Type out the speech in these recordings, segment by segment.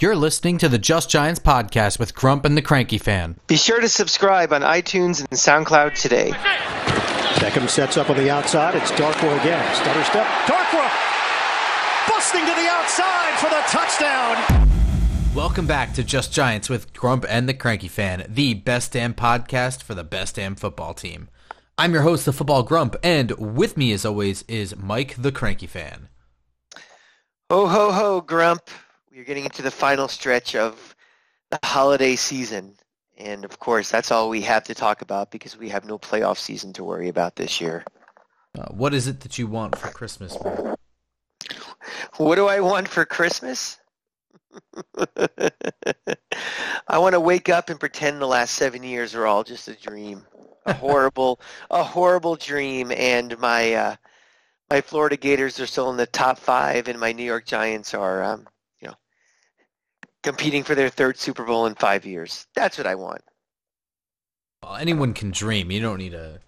You're listening to the Just Giants podcast with Grump and the Cranky Fan. Be sure to subscribe on iTunes and SoundCloud today. Beckham sets up on the outside. It's Darkwa again. Stutter step. Darkwa busting to the outside for the touchdown. Welcome back to Just Giants with Grump and the Cranky Fan, the best damn podcast for the best damn football team. I'm your host, the Football Grump, and with me, as always, is Mike the Cranky Fan. Ho, ho, ho, Grump. We're getting into the final stretch of the holiday season. And of course, that's all we have to talk about because we have no playoff season to worry about this year. Uh, what is it that you want for Christmas, man? What do I want for Christmas? I want to wake up and pretend the last seven years are all just a dream, a horrible, a horrible dream, and my uh, my Florida Gators are still in the top five, and my New York Giants are, um, competing for their third Super Bowl in five years. That's what I want. Well, anyone can dream. You don't need a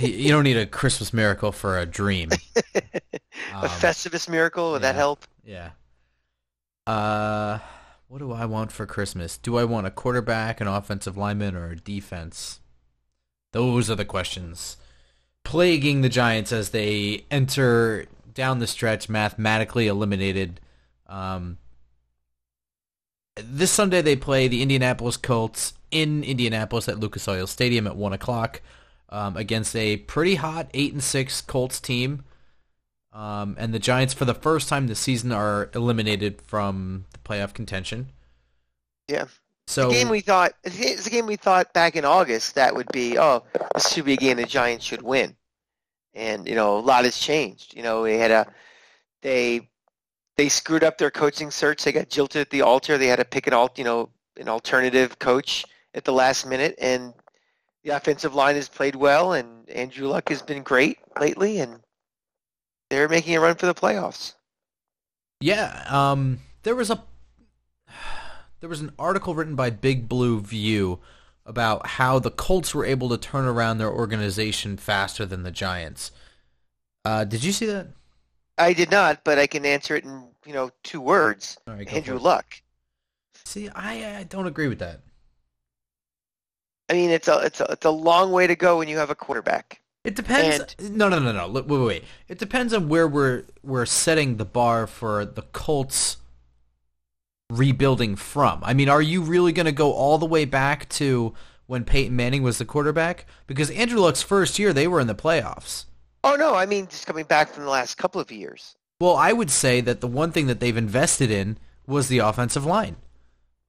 you don't need a Christmas miracle for a dream. a Festivus miracle would that help? Yeah. Uh, what do I want for Christmas? Do I want a quarterback, an offensive lineman, or a defense? Those are the questions plaguing the Giants as they enter down the stretch, mathematically eliminated. Um, this Sunday they play the Indianapolis Colts in Indianapolis at Lucas Oil Stadium at one o'clock um, against a pretty hot eight and six Colts team. Um, and the Giants, for the first time this season, are eliminated from the playoff contention. Yeah. So the game we thought it's a game we thought back in August that would be oh this should be a game the Giants should win, and you know a lot has changed. You know they had a they they screwed up their coaching search. They got jilted at the altar. They had to pick an alt you know an alternative coach at the last minute, and the offensive line has played well, and Andrew Luck has been great lately, and they're making a run for the playoffs. Yeah, um, there was a there was an article written by Big Blue View about how the Colts were able to turn around their organization faster than the Giants. Uh, did you see that? I did not, but I can answer it in you know two words. Right, Andrew. Luck. See, I, I don't agree with that. I mean, it's a it's a it's a long way to go when you have a quarterback. It depends. no, no, no, no. Wait, wait, wait. It depends on where we're we're setting the bar for the Colts rebuilding from. I mean, are you really going to go all the way back to when Peyton Manning was the quarterback? Because Andrew Luck's first year, they were in the playoffs. Oh no, I mean just coming back from the last couple of years. Well, I would say that the one thing that they've invested in was the offensive line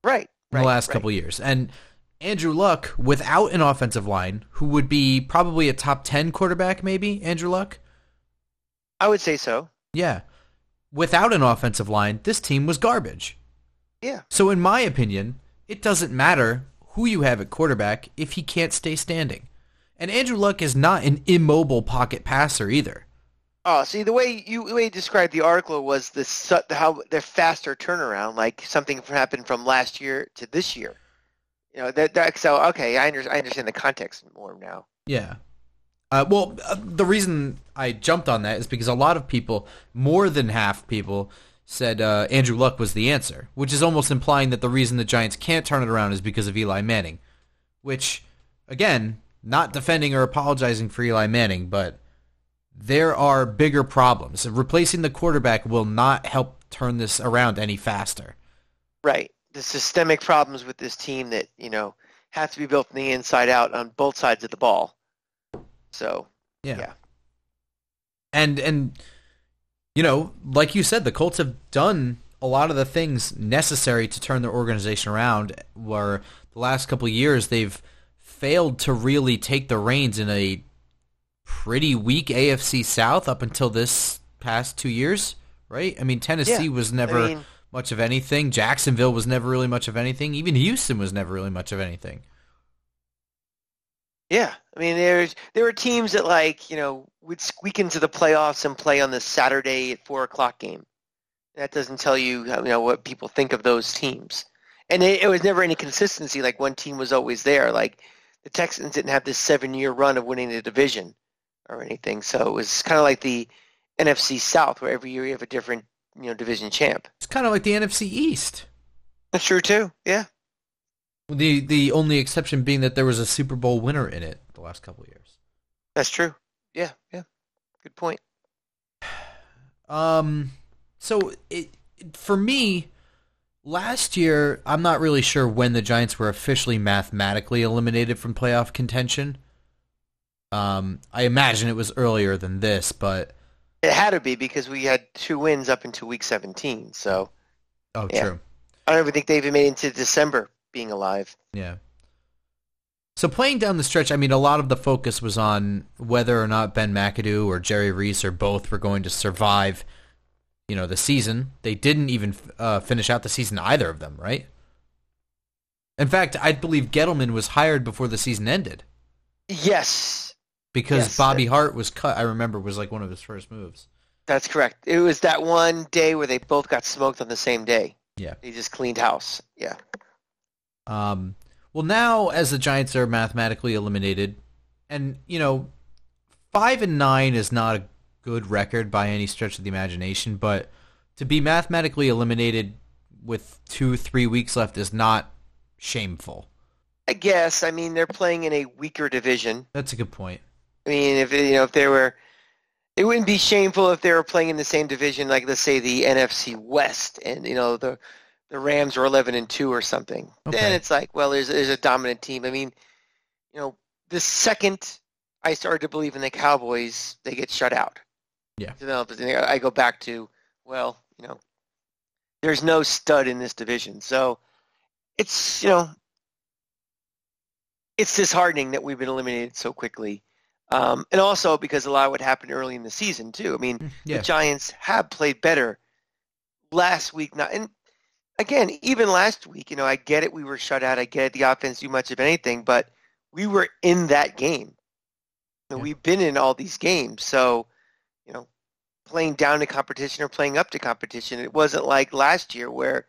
Right. in right, the last right. couple years. And Andrew Luck, without an offensive line, who would be probably a top 10 quarterback, maybe, Andrew Luck? I would say so. Yeah. Without an offensive line, this team was garbage. Yeah. So, in my opinion, it doesn't matter who you have at quarterback if he can't stay standing. And Andrew Luck is not an immobile pocket passer either. Oh, see the way you the way you described the article was the su- how their faster turnaround, like something happened from last year to this year. You know that, that so okay, I, under, I understand the context more now. Yeah. Uh, well, uh, the reason I jumped on that is because a lot of people, more than half people, said uh, Andrew Luck was the answer, which is almost implying that the reason the Giants can't turn it around is because of Eli Manning. Which, again, not defending or apologizing for Eli Manning, but there are bigger problems. Replacing the quarterback will not help turn this around any faster. Right. The systemic problems with this team that you know have to be built from the inside out on both sides of the ball. So Yeah. Yeah. And and you know, like you said, the Colts have done a lot of the things necessary to turn their organization around. Where the last couple of years they've failed to really take the reins in a pretty weak AFC South up until this past two years, right? I mean, Tennessee Yeah. was never I mean- much of anything. Jacksonville was never really much of anything. Even Houston was never really much of anything. Yeah, I mean, there's there were teams that like you know would squeak into the playoffs and play on the Saturday at four o'clock game. That doesn't tell you you know what people think of those teams, and it, it was never any consistency. Like one team was always there. Like the Texans didn't have this seven year run of winning the division or anything, so it was kind of like the NFC South, where every year you have a different you know division champ. It's kind of like the NFC East. That's true too. Yeah. The the only exception being that there was a Super Bowl winner in it the last couple of years. That's true. Yeah, yeah. Good point. Um, so it for me, last year I'm not really sure when the Giants were officially mathematically eliminated from playoff contention. Um, I imagine it was earlier than this, but It had to be because we had two wins up into week 17. So oh, Yeah. true, I don't even think they even made it into December being alive. yeah. So playing down the stretch, I mean, a lot of the focus was on whether or not Ben McAdoo or Jerry Reese or both were going to survive, you know, the season. They didn't even uh, finish out the season, either of them, right? In fact, I believe Gettleman was hired before the season ended Yes, because Yes. Bobby Hart was cut. I remember was like one of his first moves. that's correct. It was that one day where they both got smoked on the same day. Yeah. They just cleaned house. Yeah. Um, well, now as the Giants are mathematically eliminated, and you know, five and nine is not a good record by any stretch of the imagination, but to be mathematically eliminated with two, three weeks left is not shameful. I guess. I mean, they're playing in a weaker division. That's a good point. I mean, if you know, if they were, it wouldn't be shameful if they were playing in the same division, like let's say the NFC West, and you know the the Rams are eleven and two or something. Then it's like, well, there's there's a dominant team. I mean, you know, the second I started to believe in the Cowboys, they get shut out. Yeah. I go back to, well, you know, there's no stud in this division, so it's you know, it's disheartening that we've been eliminated so quickly. Um, and also because a lot of what happened early in the season too. I mean, Yeah. the Giants have played better last week. Not and again, even last week, you know, I get it. We were shut out. I get it. The offense do much of anything, but we were in that game. Know, Yeah. We've been in all these games, so playing down to competition or playing up to competition. It wasn't like last year where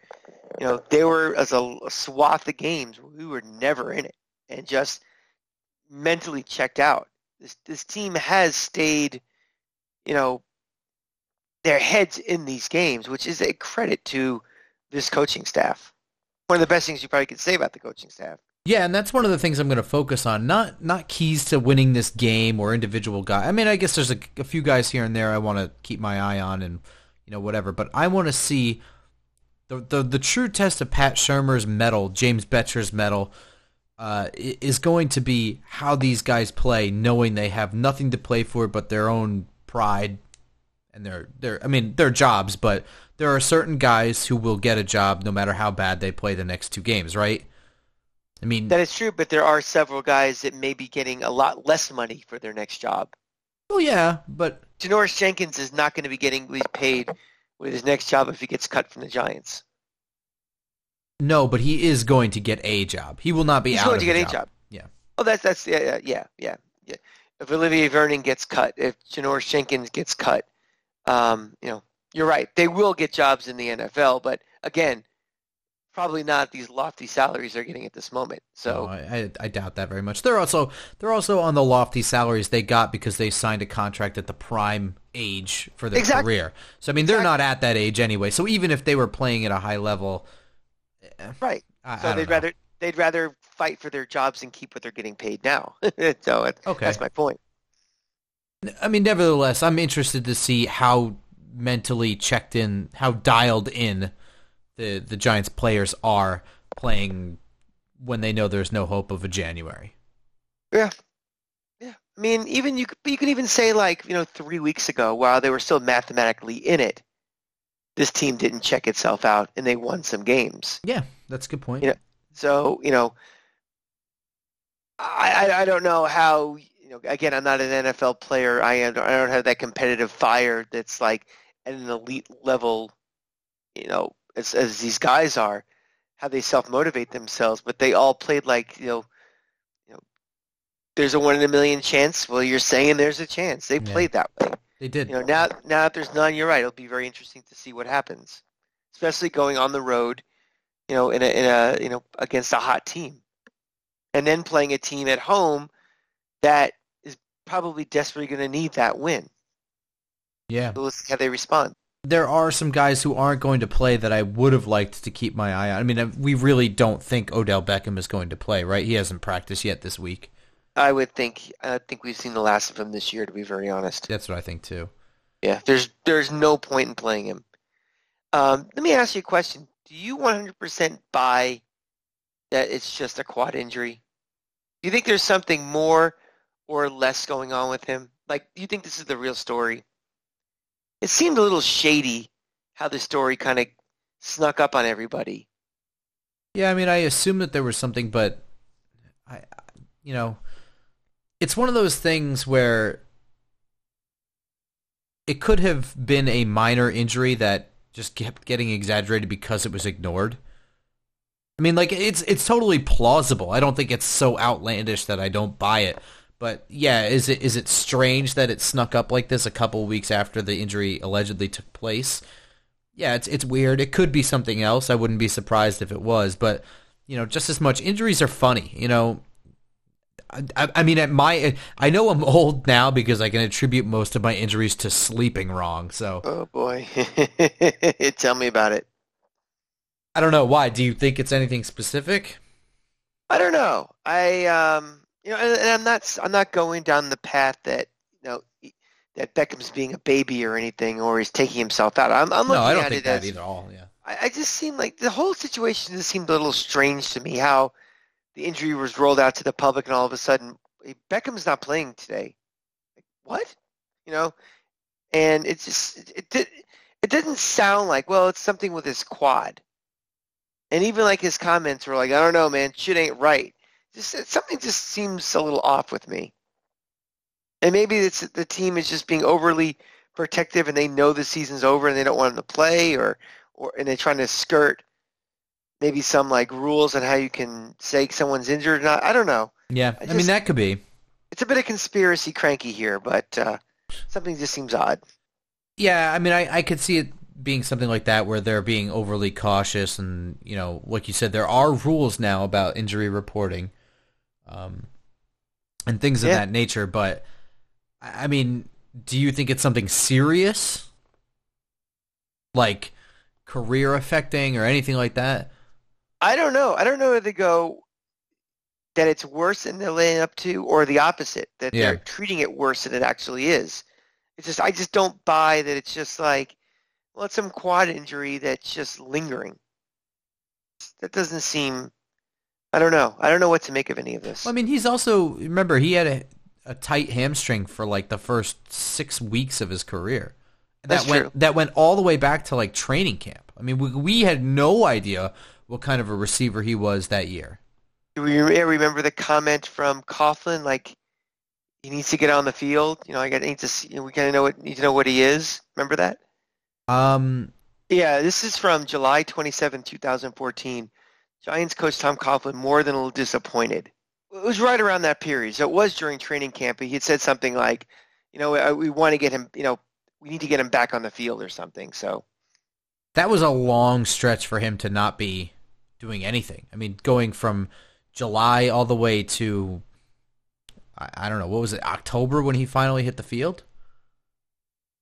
you know they were as a, a swath of games we were never in it and just mentally checked out. This this team has stayed, you know, their heads in these games, which is a credit to this coaching staff. One of the best things you probably could say about the coaching staff. Yeah, and that's one of the things I'm going to focus on. Not not keys to winning this game or individual guy. I mean, I guess there's a, a few guys here and there I want to keep my eye on, and you know whatever. But I want to see the the the true test of Pat Shurmur's mettle, James Bettcher's mettle, uh, is going to be how these guys play, knowing they have nothing to play for but their own pride and their their. I mean, their jobs, but there are certain guys who will get a job no matter how bad they play the next two games, right? I mean, That is true, but there are several guys that may be getting a lot less money for their next job. Well, yeah, but Janoris Jenkins is not going to be getting paid with his next job if he gets cut from the Giants. no, but he is going to get a job. He will not be He's out going of to get a a job. Yeah. Oh, that's that's yeah yeah yeah yeah. yeah. If Olivier Vernon gets cut, if Janoris Jenkins gets cut, um, you know, you're right. They will get jobs in the NFL, but again, probably not these lofty salaries they're getting at this moment. So No, I, I, I doubt that very much. They're also they're also on the lofty salaries they got because they signed a contract at the prime age for their Exactly. career. So I mean, they're Exactly. not at that age anyway. So even if they were playing at a high level, eh, right. I, So I they'd know. rather they'd rather fight for their jobs and keep what they're getting paid now. so it, Okay. that's my point. I mean, nevertheless, I'm interested to see how mentally checked in, how dialed in the the Giants players are playing when they know there's no hope of a January. Yeah. Yeah. I mean, even you could, you could even say like, you know, three weeks ago, while they were still mathematically in it, this team didn't check itself out and they won some games. Yeah, that's a good point. Yeah. So, you know, I, I, I don't know how, you know, again, I'm not an NFL player. I, am, I don't have that competitive fire that's like at an elite level, you know, as, as these guys are, how they self-motivate themselves, but they all played like, you know, you know, there's a one in a million chance. Well, you're saying there's a chance. They Yeah. played that way. They did. You know, now now that there's none, you're right. It'll be very interesting to see what happens, especially going on the road. You know, in a in a you know against a hot team, and then playing a team at home that is probably desperately going to need that win. yeah. So let's see how they respond. There are some guys who aren't going to play that I would have liked to keep my eye on. I mean, we really don't think Odell Beckham is going to play, right? He hasn't practiced yet this week. I would think. I think we've seen the last of him this year. To be very honest. That's what I think too. Yeah, there's there's no point in playing him. Um, let me ask you a question. Do you 100% buy that it's just a quad injury? Do you think there's something more or less going on with him? Like, do you think this is the real story? It seemed a little shady how the story kind of snuck up on everybody. Yeah, I mean, I assume that there was something, but I, you know, it's one of those things where it could have been a minor injury that just kept getting exaggerated because it was ignored. I mean, like it's it's totally plausible. I don't think it's so outlandish that I don't buy it. But yeah, is it is it strange that it snuck up like this a couple weeks after the injury allegedly took place? Yeah, it's it's weird. It could be something else. I wouldn't be surprised if it was. But you know, just as much injuries are funny. You know, I, I, mean, at my, I know I'm old now because I can attribute most of my injuries to sleeping wrong. So, oh boy, tell me about it. I don't know why. Do you think it's anything specific? I don't know. I, um, you know, and, and I'm not, I'm not going down the path that you know that Beckham's being a baby or anything, or he's taking himself out. I'm, I'm looking no, I don't at think it that as, either. All, yeah. I, I just seem like the whole situation just seemed a little strange to me. How the injury was rolled out to the public, and all of a sudden, Beckham's not playing today. Like, what? You know, and it just it, it did it didn't sound like well, it's something with his quad. And even like his comments were like, I don't know, man, shit ain't right. Just something just seems a little off with me. And maybe it's the team is just being overly protective, and they know the season's over, and they don't want him to play, or or and they're trying to skirt maybe some like rules on how you can say someone's injured or not. I don't know. Yeah, I, just, I mean that could be. It's a bit of conspiracy cranky here, but uh, something just seems odd. Yeah, I mean, I, I could see it being something like that where they're being overly cautious, and you know, like you said, there are rules now about injury reporting, um, and things of that nature. But I mean, do you think it's something serious, like career affecting or anything like that? I don't know. I don't know if they go that it's worse than they're laying up to, or the opposite that yeah. they're treating it worse than it actually is. It's just I just don't buy that it's just like well, it's some quad injury that's just lingering. That doesn't seem. I don't know. I don't know what to make of any of this. Well, I mean, he's also remember he had a, a tight hamstring for like the first six weeks of his career. That That's went true. that went all the way back to like training camp. I mean, we, we had no idea what kind of a receiver he was that year. Do we remember the comment from Coughlin, like he needs to get on the field? You know, I got need to see, we kind of know what need to know what he is. Remember that? Um. Yeah, this is from July 27, 2014. Giants coach Tom Coughlin more than a little disappointed. It was right around that period. So it was during training camp. He had said something like, you know, uh, we want to get him, you know, we need to get him back on the field or something. So that was a long stretch for him to not be doing anything. I mean, going from July all the way to I, don't know what was it October when he finally hit the field.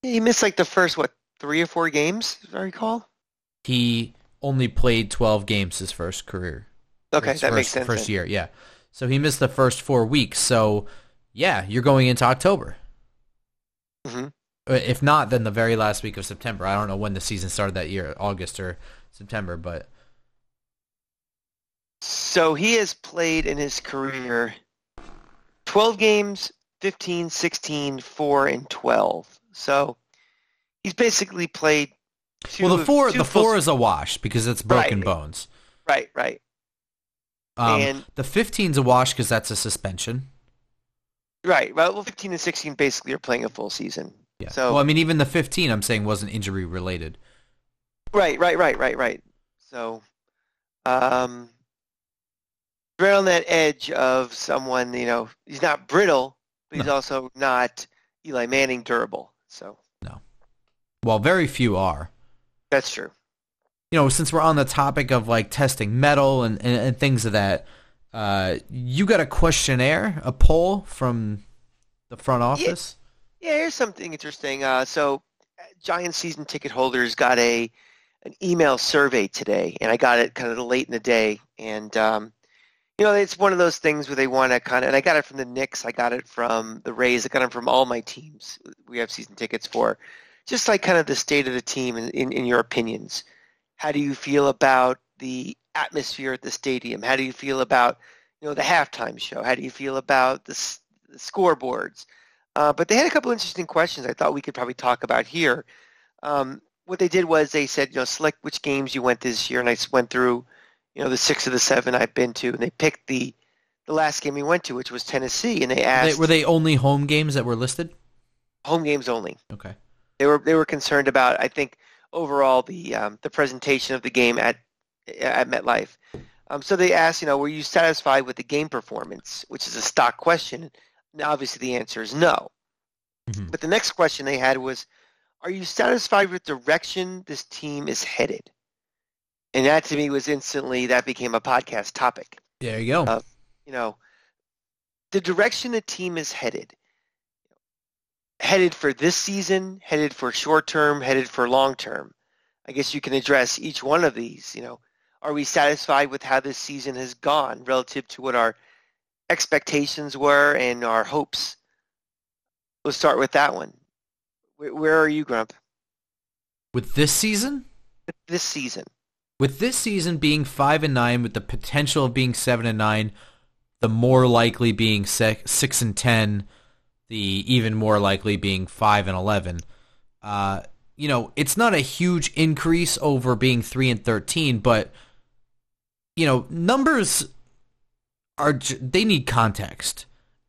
He missed like the first what three or four games, if I recall. He only played twelve games his first career. Okay, that first, makes sense. First year, yeah. So he missed the first four weeks. So yeah, you're going into October. Mm-hmm. Uh, if not, then the very last week of September. I don't know when the season started that year, August or September, but so he has played in his career 12 games, 15, 16, 4, and 12. So he's basically played two, Well, the 4 the 4 is a wash because it's broken right. bones. Right, right. Um, and the 15's a wash because that's a suspension. Right. Well, 15 and 16 basically are playing a full season. Yeah. So, well, I mean, even the 15, I'm saying wasn't injury related. Right, right, right, right, right. So, um, right on that edge of someone, you know, he's not brittle, but he's no. also not Eli Manning durable. So, no. Well, very few are. That's true. You know, since we're on the topic of like testing mettle and, and, and things of that, uh, you got a questionnaire, a poll from the front office. Yeah, yeah here's something interesting. Uh, so Giant season ticket holders got a an email survey today, and I got it kind of late in the day, and um, you know, it's one of those things where they want to kind of, and I got it from the Knicks, I got it from the Rays, I got it from all my teams. We have season tickets for, just like kind of the state of the team in, in, in your opinions. How do you feel about the atmosphere at the stadium? How do you feel about, you know, the halftime show? How do you feel about the, the scoreboards? Uh, but they had a couple interesting questions I thought we could probably talk about here. Um, what they did was they said, you know, select which games you went this year, and I went through you know, the six of the seven I've been to, and they picked the the last game we went to, which was Tennessee, and they asked, were they only home games that were listed? Home games only. Okay. They were they were concerned about, I think, overall the um, the presentation of the game at at MetLife. Um, so they asked, you know, were you satisfied with the game performance, which is a stock question. And obviously, the answer is no. Mm-hmm. But the next question they had was, are you satisfied with direction this team is headed? and that to me was instantly that became a podcast topic. There you go. Uh, you know, the direction the team is headed, headed for this season, headed for short term, headed for long term. I guess you can address each one of these. You know, are we satisfied with how this season has gone relative to what our expectations were and our hopes? We'll start with that one. Where, where are you, Grump? With this season? This season. With this season being five and nine, with the potential of being seven and nine, the more likely being six and ten, the even more likely being five and eleven. Uh, you know, it's not a huge increase over being three and thirteen, but you know, numbers are they need context,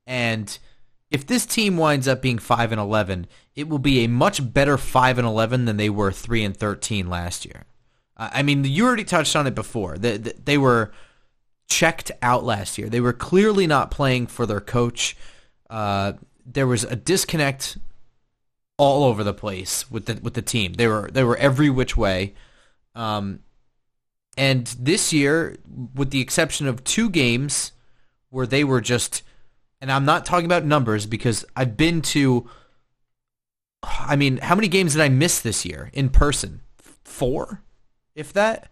and if this team winds up being five and eleven, it will be a much better five and eleven than they were three and thirteen last year. I mean, you already touched on it before. They, they were checked out last year. They were clearly not playing for their coach. Uh, there was a disconnect all over the place with the with the team. They were they were every which way. Um, and this year, with the exception of two games where they were just, and I'm not talking about numbers because I've been to. I mean, how many games did I miss this year in person? Four if that.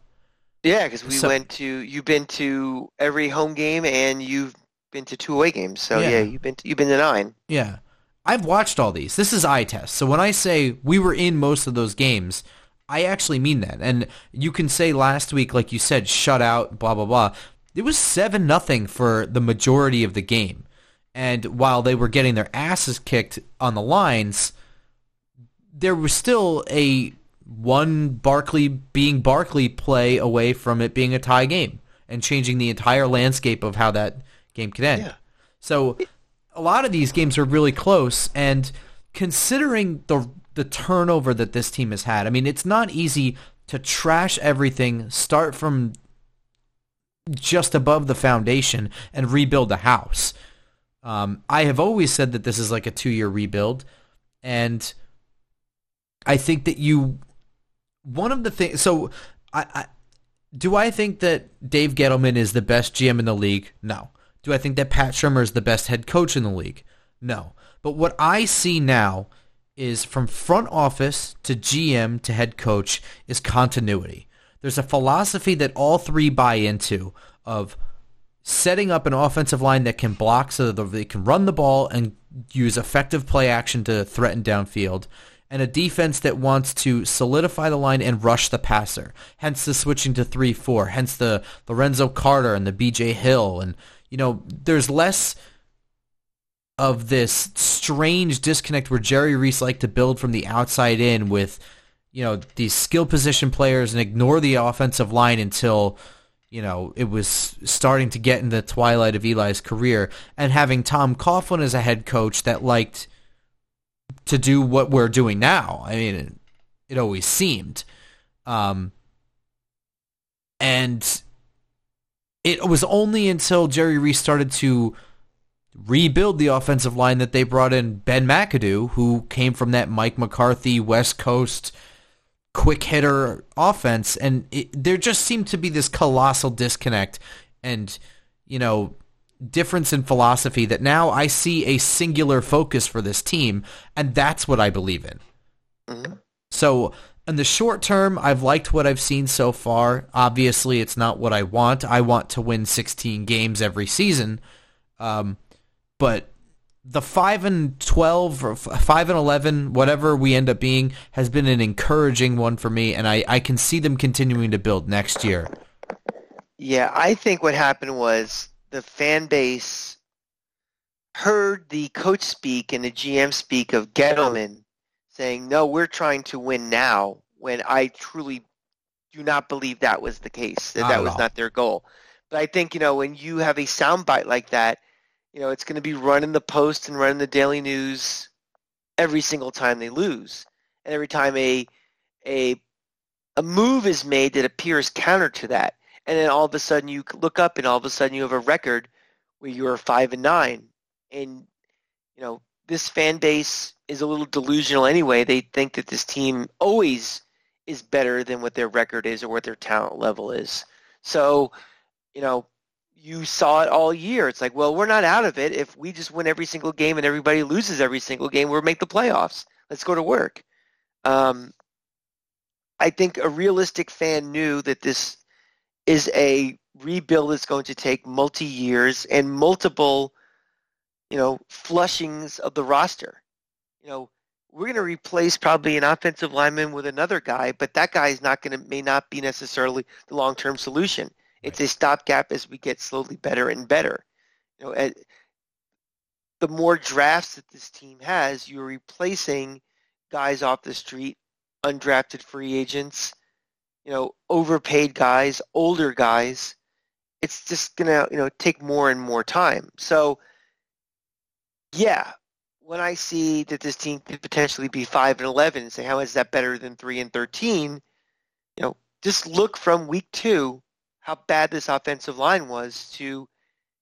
Yeah, because we so, went to. You've been to every home game, and you've been to two away games. So yeah, yeah you've been to, you've been to nine. Yeah, I've watched all these. This is eye test. So when I say we were in most of those games, I actually mean that. And you can say last week, like you said, shut out, blah blah blah. It was seven nothing for the majority of the game, and while they were getting their asses kicked on the lines, there was still a one Barkley being Barkley play away from it being a tie game and changing the entire landscape of how that game could end. Yeah. So a lot of these games are really close and considering the the turnover that this team has had, I mean it's not easy to trash everything, start from just above the foundation and rebuild the house. Um, I have always said that this is like a two year rebuild and I think that you one of the things. So, I, I do I think that Dave Gettleman is the best GM in the league? No. Do I think that Pat Shurmur is the best head coach in the league? No. But what I see now is from front office to GM to head coach is continuity. There's a philosophy that all three buy into of setting up an offensive line that can block so that they can run the ball and use effective play action to threaten downfield and a defense that wants to solidify the line and rush the passer. Hence the switching to 3-4. Hence the Lorenzo Carter and the BJ Hill. And, you know, there's less of this strange disconnect where Jerry Reese liked to build from the outside in with, you know, these skill position players and ignore the offensive line until, you know, it was starting to get in the twilight of Eli's career. And having Tom Coughlin as a head coach that liked to do what we're doing now. I mean, it, it always seemed. Um, and it was only until Jerry Reese started to rebuild the offensive line that they brought in Ben McAdoo, who came from that Mike McCarthy West Coast quick hitter offense, and it, there just seemed to be this colossal disconnect. And you know, difference in philosophy that now I see a singular focus for this team, and that's what I believe in. Mm-hmm. So in the short term, I've liked what I've seen so far. Obviously, it's not what I want. I want to win 16 games every season. Um, but the 5 and 12 or 5 and 11, whatever we end up being, has been an encouraging one for me, and I, I can see them continuing to build next year. Yeah, I think what happened was the fan base heard the coach speak and the GM speak of Gettleman saying, no, we're trying to win now, when I truly do not believe that was the case, that Not that was all. not their goal. But I think, you know, when you have a soundbite like that, you know, it's going to be running the post and running the daily news every single time they lose. And every time a, a, a move is made that appears counter to that. And then all of a sudden you look up and all of a sudden you have a record where you are five and nine. And, you know, this fan base is a little delusional anyway. They think that this team always is better than what their record is or what their talent level is. So, you know, you saw it all year. It's like, well, we're not out of it. If we just win every single game and everybody loses every single game, we'll make the playoffs. Let's go to work. Um, I think a realistic fan knew that this is a rebuild that's going to take multi years and multiple, you know, flushings of the roster. You know, we're going to replace probably an offensive lineman with another guy, but that guy is not going to may not be necessarily the long term solution. It's a stopgap as we get slowly better and better. You know, at, the more drafts that this team has, you're replacing guys off the street, undrafted free agents, you know, overpaid guys, older guys. It's just gonna, you know, take more and more time. So, yeah, when I see that this team could potentially be five and eleven, and say how is that better than three and thirteen? You know, just look from week two how bad this offensive line was to,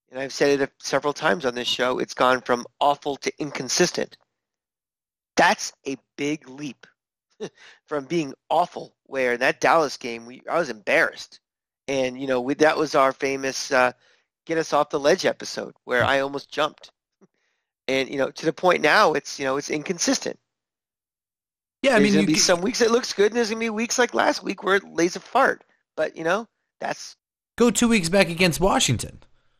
and I've said it several times on this show. It's gone from awful to inconsistent. That's a big leap from being awful. Where in that Dallas game, we I was embarrassed, and you know we, that was our famous uh, "get us off the ledge" episode where I almost jumped, and you know to the point now it's you know it's inconsistent. Yeah, I there's mean, gonna be some weeks it looks good, and there's gonna be weeks like last week where it lays a fart. But you know that's go two weeks back against Washington.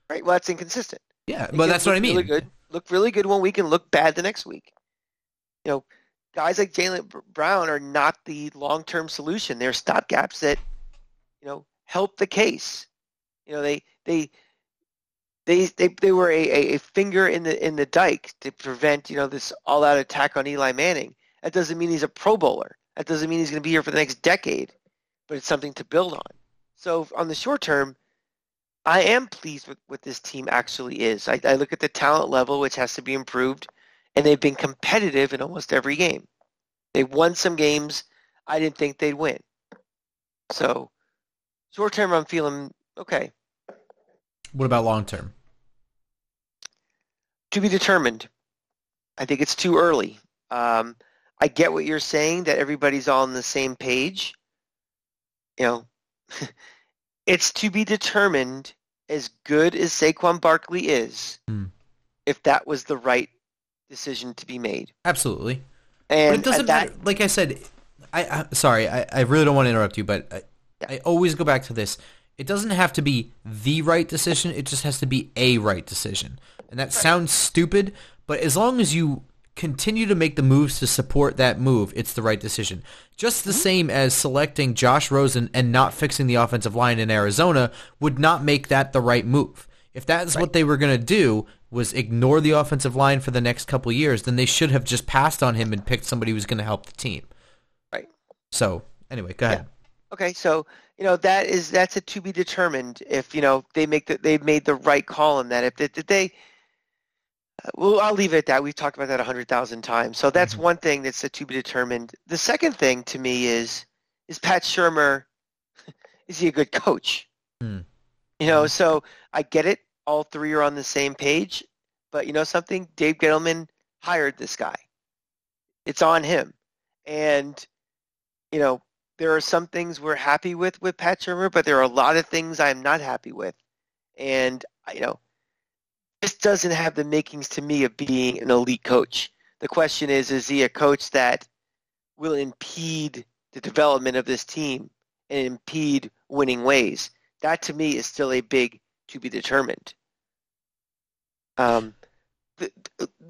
right. Well, that's inconsistent. Yeah, but that's what I look mean. Really good, look really good one week and look bad the next week. You know, guys like Jamon Brown are not the long-term solution. They're stopgaps that you know help the case. You know, they they they they, they were a, a, finger in the in the dike to prevent you know this all-out attack on Eli Manning. That doesn't mean he's a Pro Bowler. That doesn't mean he's going to be here for the next decade. But it's something to build on. So on the short term, I am pleased with what this team actually is. I, I look at the talent level, which has to be improved, and they've been competitive in almost every game. They've won some games I didn't think they'd win. So short term, I'm feeling okay. What about long term? To be determined. I think it's too early. Um, I get what you're saying that everybody's all on the same page. You know, it's to be determined as good as Saquon Barkley is, Hmm. if that was the right decision to be made. Absolutely. And but it doesn't that, matter. Like I said, I, I sorry, I, I really don't want to interrupt you, but I, Yeah. I always go back to this. It doesn't have to be the right decision. It just has to be a right decision. And that sounds stupid, but as long as you continue to make the moves to support that move, it's the right decision. Just the mm-hmm. same as selecting Josh Rosen and not fixing the offensive line in Arizona would not make that the right move. If that's what they were going to do was ignore the offensive line for the next couple years, then they should have just passed on him and picked somebody who was going to help the team. Right. So, anyway, go ahead. Okay, so you know that is that's a to be determined if you know they make the they made the right call on that. If they, did they, uh, well, I'll leave it at that. We've talked about that a hundred thousand times. So that's Mhm. one thing that's to be determined. The second thing to me is is Pat Shurmur, is he a good coach? Hmm. You know, so I get it. All three are on the same page, but you know something? Dave Gettleman hired this guy. It's on him, and you know there are some things we're happy with with Pat Shurmur, but there are a lot of things I'm not happy with. And you know, this doesn't have the makings to me of being an elite coach. The question is, is he a coach that will impede the development of this team and impede winning ways. That to me is still a big to be determined. Um, the,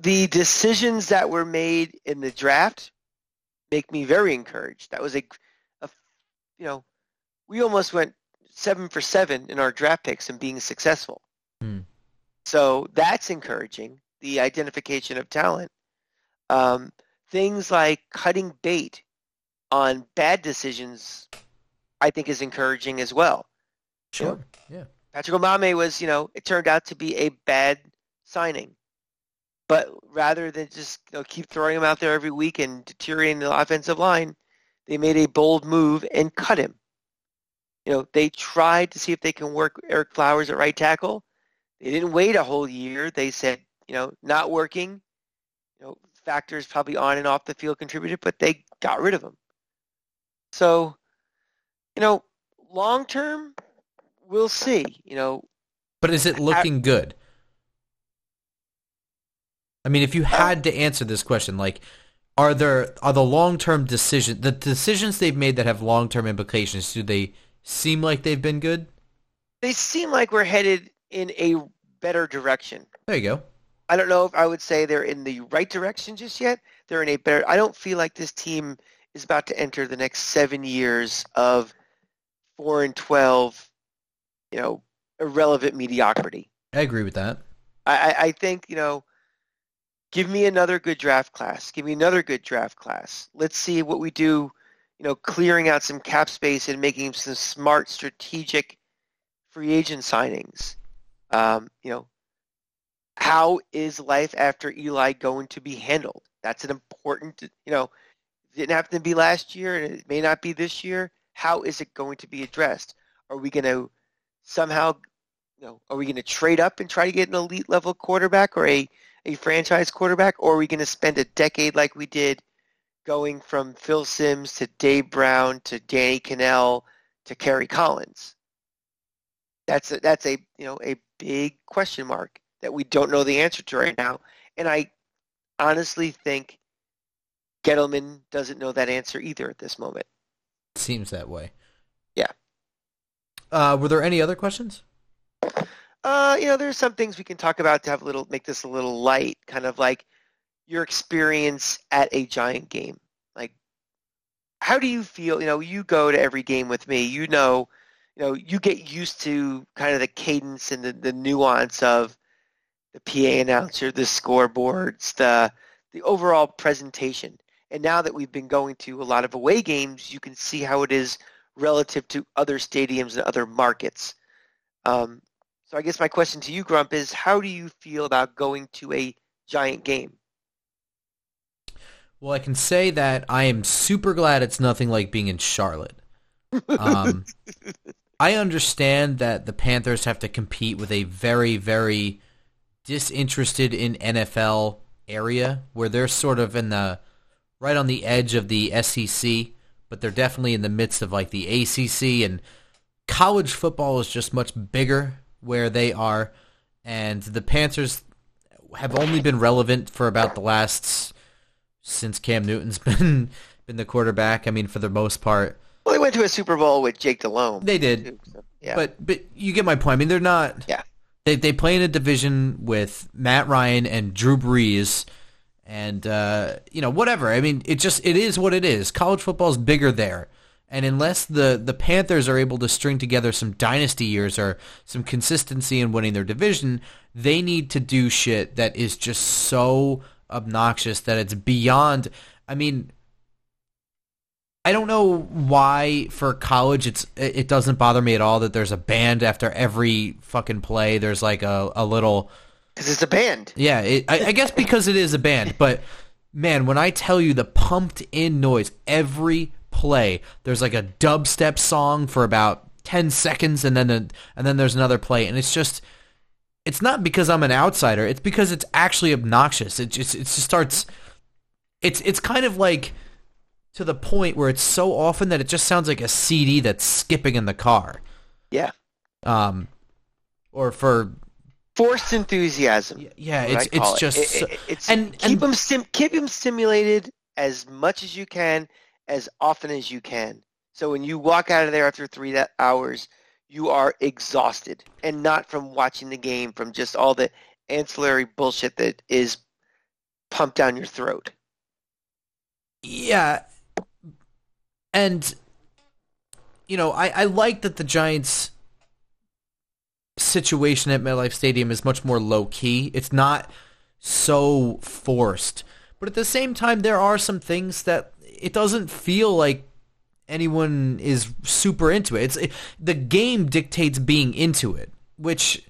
the decisions that were made in the draft make me very encouraged. That was a, a you know, we almost went seven for seven in our draft picks and being successful. Hmm. So that's encouraging. The identification of talent. Um, things like cutting bait on bad decisions, I think, is encouraging as well. Sure. Yeah. Patrick Omameh was, you know, it turned out to be a bad signing. But rather than just you know, keep throwing him out there every week and deteriorating the offensive line, they made a bold move and cut him. You know, they tried to see if they can work Ereck Flowers at right tackle. They didn't wait a whole year. They said, you know, not working. You know, factors probably on and off the field contributed, but they got rid of him. So, you know, long term, we'll see. You know, but is it looking good? I mean, if you had to answer this question, like, are there are the long term decisions the decisions they've made that have long term implications? Do they seem like they've been good? They seem like we're headed in a better direction. There you go. I don't know if I would say they're in the right direction just yet. They're in a better. I don't feel like this team is about to enter the next seven years of four and twelve. You know, irrelevant mediocrity. I agree with that. I, I think you know give me another good draft class. Give me another good draft class. Let's see what we do, you know, clearing out some cap space and making some smart strategic free agent signings. Um, you know, how is life after Eli going to be handled? That's an important, you know, didn't happen to be last year and it may not be this year. How is it going to be addressed? Are we going to somehow, you know, are we going to trade up and try to get an elite level quarterback or a a franchise quarterback, or are we going to spend a decade like we did going from Phil Simms to Dave Brown to Danny Kanell to Kerry Collins? That's a, that's a you know a big question mark that we don't know the answer to right now, and I honestly think Gettleman doesn't know that answer either at this moment. Seems that way. Yeah. Uh, were there any other questions? Uh, you know, there's some things we can talk about to have a little make this a little light, kind of like your experience at a giant game. Like, how do you feel? You know, you go to every game with me. You know, you know, you get used to kind of the cadence and the, the nuance of the PA announcer, the scoreboards, the the overall presentation. And now that we've been going to a lot of away games, you can see how it is relative to other stadiums and other markets. Um, so I guess my question to you, Grump, is how do you feel about going to a giant game? Well, I can say that I am super glad it's nothing like being in Charlotte. Um, I understand that the Panthers have to compete with a very, very disinterested in NFL area where they're sort of in the right on the edge of the SEC, but they're definitely in the midst of like the ACC and college football is just much bigger where they are, and the Panthers have only been relevant for about the last since Cam Newton's been been the quarterback. I mean, for the most part. Well, they went to a Super Bowl with Jake Delhomme. They did, so, yeah. But but you get my point. I mean, they're not. Yeah. They they play in a division with Matt Ryan and Drew Brees, and uh, you know whatever. I mean, it just it is what it is. College football is bigger there. And unless the, the Panthers are able to string together some dynasty years or some consistency in winning their division, they need to do shit that is just so obnoxious that it's beyond. I mean, I don't know why for college it's it doesn't bother me at all that there's a band after every fucking play. There's like a, a little because it's a band. Yeah, it, I, I guess because it is a band. But man, when I tell you the pumped in noise every play. There's like a dubstep song for about 10 seconds and then a, and then there's another play and it's just it's not because I'm an outsider. It's because it's actually obnoxious. It just it just starts it's it's kind of like to the point where it's so often that it just sounds like a CD that's skipping in the car. Yeah. Um or for forced enthusiasm. Yeah, it's it's just it. It, it's and keep and, them sim, keep them stimulated as much as you can, as often as you can. So when you walk out of there after three hours, you are exhausted, and not from watching the game, from just all the ancillary bullshit that is pumped down your throat. Yeah, and you know, I, I like that the Giants situation at MetLife Stadium is much more low key. It's not so forced. But at the same time, there are some things that it doesn't feel like anyone is super into it. It's it, the game dictates being into it, which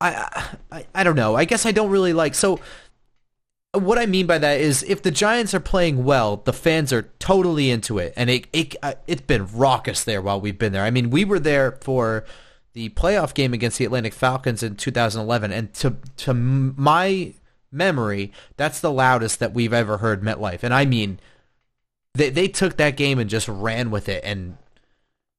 I, I I don't know. I guess I don't really like. So what I mean by that is if the Giants are playing well, the fans are totally into it, and it it uh, it's been raucous there while we've been there. I mean, we were there for the playoff game against the Atlanta Falcons in 2011, and to to my memory, that's the loudest that we've ever heard MetLife, and I mean, they they took that game and just ran with it, and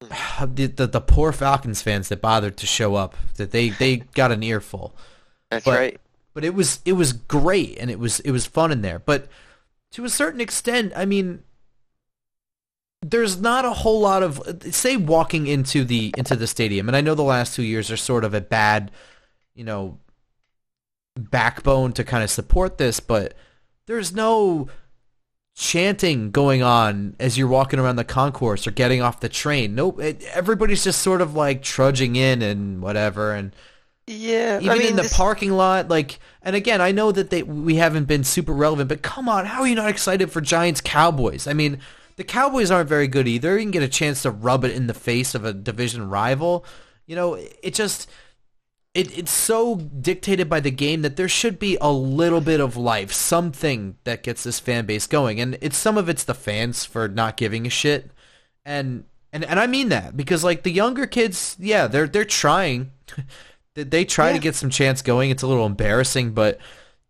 the the, the poor Falcons fans that bothered to show up, that they they got an earful. That's but, right but it was it was great and it was it was fun in there. But to a certain extent, I mean, there's not a whole lot of say walking into the into the stadium, and I know the last two years are sort of a bad, you know, backbone to kind of support this, but there's no chanting going on as you're walking around the concourse or getting off the train. Nope, it, everybody's just sort of like trudging in and whatever and yeah, even I mean, in the this... parking lot, like, and again, I know that they we haven't been super relevant, but come on, how are you not excited for Giants Cowboys? I mean, the Cowboys aren't very good either. You can get a chance to rub it in the face of a division rival. You know, it just it it's so dictated by the game that there should be a little bit of life, something that gets this fan base going, and it's some of it's the fans for not giving a shit, and and and I mean that because like the younger kids, yeah, they're they're trying. They try yeah. to get some chance going. It's a little embarrassing, but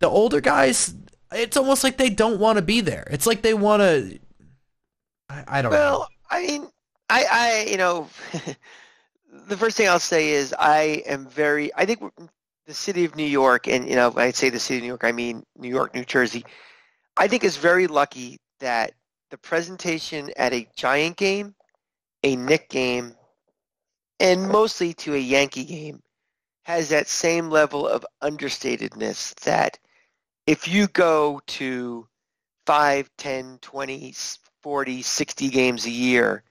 the older guys, it's almost like they don't want to be there. It's like they want to. I, I, don't well, know. Well, I mean, I, I, you know, the first thing I'll say is I am very. I think the city of New York, and you know, when I say the city of New York, I mean New York, New Jersey. I think is very lucky that the presentation at a Giant game, a Knick game, and mostly to a Yankee game has that same level of understatedness that if you go to 5, 10, 20, 40, 60 games a year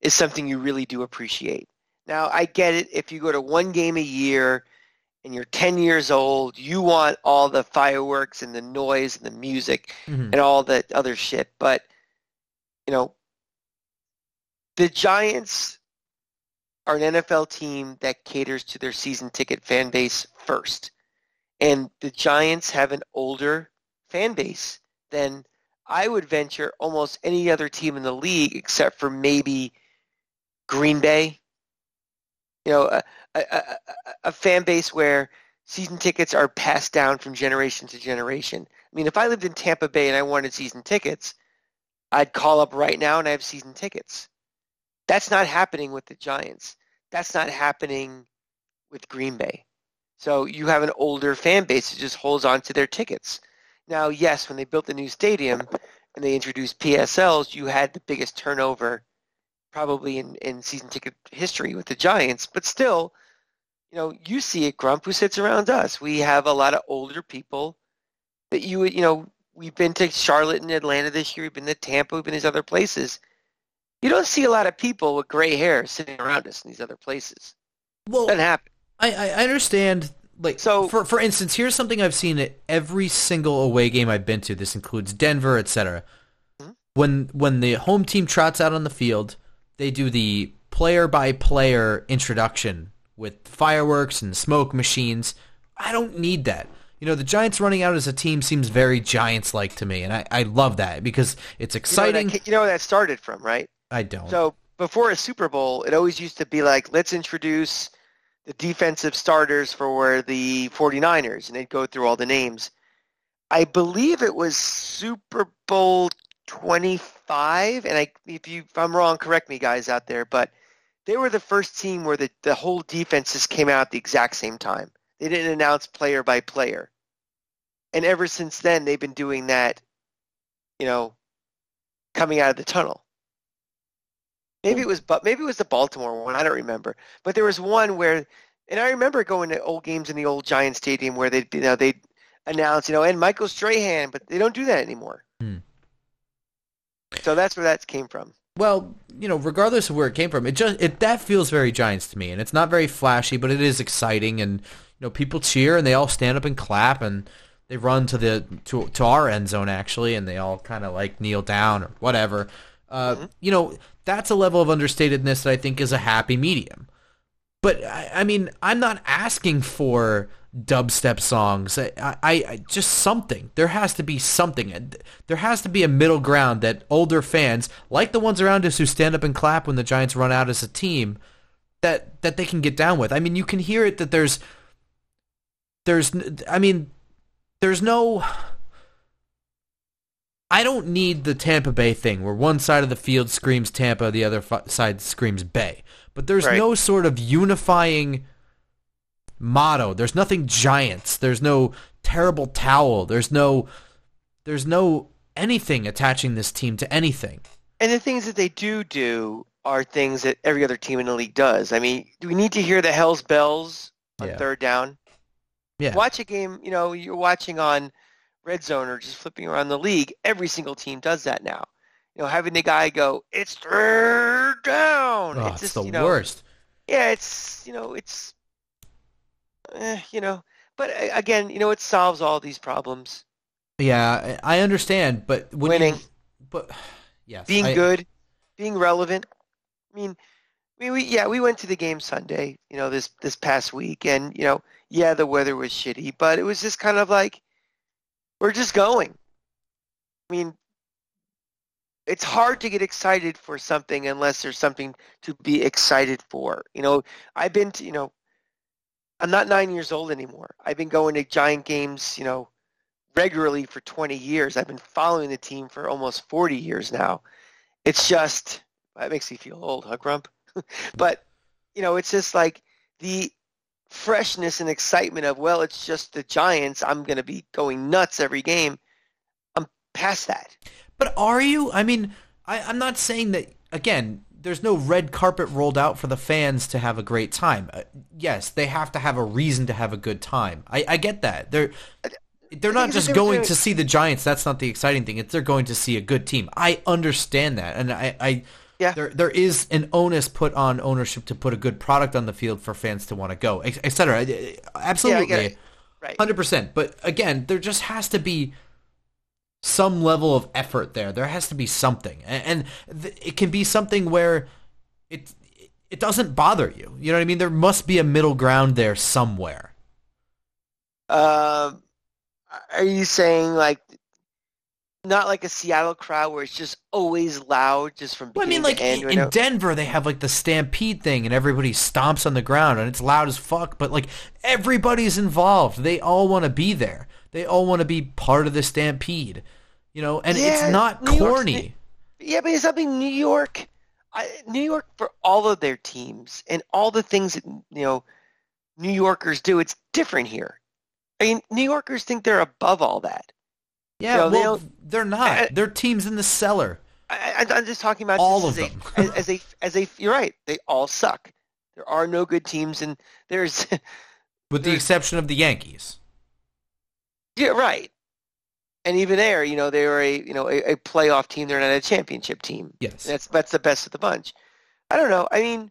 is something you really do appreciate. Now, I get it. If you go to one game a year and you're 10 years old, you want all the fireworks and the noise and the music mm-hmm. and all that other shit. But, you know, the Giants are an NFL team that caters to their season ticket fan base first. And the Giants have an older fan base than I would venture almost any other team in the league except for maybe Green Bay. You know, a, a, a, a fan base where season tickets are passed down from generation to generation. I mean, if I lived in Tampa Bay and I wanted season tickets, I'd call up right now and I have season tickets. That's not happening with the Giants. That's not happening with Green Bay. So you have an older fan base that just holds on to their tickets. Now, yes, when they built the new stadium and they introduced PSLs, you had the biggest turnover probably in, in season ticket history with the Giants. But still, you know, you see it, Grump, who sits around us. We have a lot of older people that you would, you know, we've been to Charlotte and Atlanta this year. We've been to Tampa. We've been to these other places you don't see a lot of people with gray hair sitting around us in these other places. Well, that happen. I, I understand. Like, so for for instance, here's something I've seen at every single away game I've been to. This includes Denver, etc. Mm-hmm. When when the home team trots out on the field, they do the player by player introduction with fireworks and smoke machines. I don't need that. You know, the Giants running out as a team seems very Giants like to me, and I, I love that because it's exciting. You know, that, you know where that started from, right? I don't. So before a Super Bowl, it always used to be like, let's introduce the defensive starters for the 49ers, and they'd go through all the names. I believe it was Super Bowl 25, and I, if, you, if I'm wrong, correct me, guys out there, but they were the first team where the, the whole defenses came out at the exact same time. They didn't announce player by player. And ever since then, they've been doing that, you know, coming out of the tunnel. Maybe it was, but maybe it was the Baltimore one. I don't remember. But there was one where, and I remember going to old games in the old Giant Stadium where they, you know, they announce, you know, and Michael Strahan, but they don't do that anymore. Hmm. So that's where that came from. Well, you know, regardless of where it came from, it just it that feels very Giants to me, and it's not very flashy, but it is exciting, and you know, people cheer and they all stand up and clap, and they run to the to to our end zone actually, and they all kind of like kneel down or whatever. Uh, mm-hmm. You know, that's a level of understatedness that I think is a happy medium. But I, I mean, I'm not asking for dubstep songs. I, I, I, just something. There has to be something. There has to be a middle ground that older fans, like the ones around us who stand up and clap when the Giants run out as a team, that that they can get down with. I mean, you can hear it that there's there's I mean, there's no I don't need the Tampa Bay thing where one side of the field screams Tampa, the other side screams Bay. But there's right. no sort of unifying motto. There's nothing giants. There's no terrible towel. There's no there's no anything attaching this team to anything. And the things that they do do are things that every other team in the league does. I mean, do we need to hear the Hell's Bells on yeah. third down? Yeah. Watch a game, you know, you're watching on Red Zone or just flipping around the league. Every single team does that now. You know, having the guy go, it's third down. Oh, it's, just, the you know, worst. Yeah, it's, you know, it's eh, you know. But eh, again, you know, it solves all these problems. Yeah, I understand, but winning, you, but yes, being I, good, being relevant. I mean, we, we yeah, we went to the game Sunday, you know, this this past week, and you know, yeah, the weather was shitty, but it was just kind of like we're just going. I mean, it's hard to get excited for something unless there's something to be excited for. You know, I've been to, you know, I'm not nine years old anymore. I've been going to Giant games, you know, regularly for 20 years. I've been following the team for almost 40 years now. It's just that makes me feel old, huh, Grump? but you know, it's just like the freshness and excitement of well, it's just the Giants. I'm going to be going nuts every game. I'm past that. But are you? I mean, I, I'm not saying that again there's no red carpet rolled out for the fans to have a great time. Uh, yes, they have to have a reason to have a good time. I, I get that. They're they're not just going to see the Giants. That's not the exciting thing. It's they're going to see a good team. I understand that, and I, I yeah. there there is an onus put on ownership to put a good product on the field for fans to want to go, etc. Absolutely, yeah, right, hundred percent. But again, there just has to be some level of effort there. There has to be something, and, it can be something where it it doesn't bother you. You know what I mean? There must be a middle ground there somewhere. Uh, are you saying like not like a Seattle crowd where it's just always loud, just from well, I mean, like in, in Denver, they have like the stampede thing, and everybody stomps on the ground, and it's loud as fuck. But like everybody's involved; they all want to be there. They all want to be part of the stampede, you know. And yeah, it's not New corny. yeah, but it's something New York, I, New York for all of their teams and all the things that you know New Yorkers do. It's different here. I mean, New Yorkers think they're above all that. Yeah, you know, well, they are not. I, they're teams in the cellar. I, am just talking about all of them. A, as a as a you're right. They all suck. There are no good teams, and there's with the exception of the Yankees. Yeah, right. And even there, you know, they were a you know a, a playoff team. They're not a championship team. Yes, that's that's the best of the bunch. I don't know. I mean,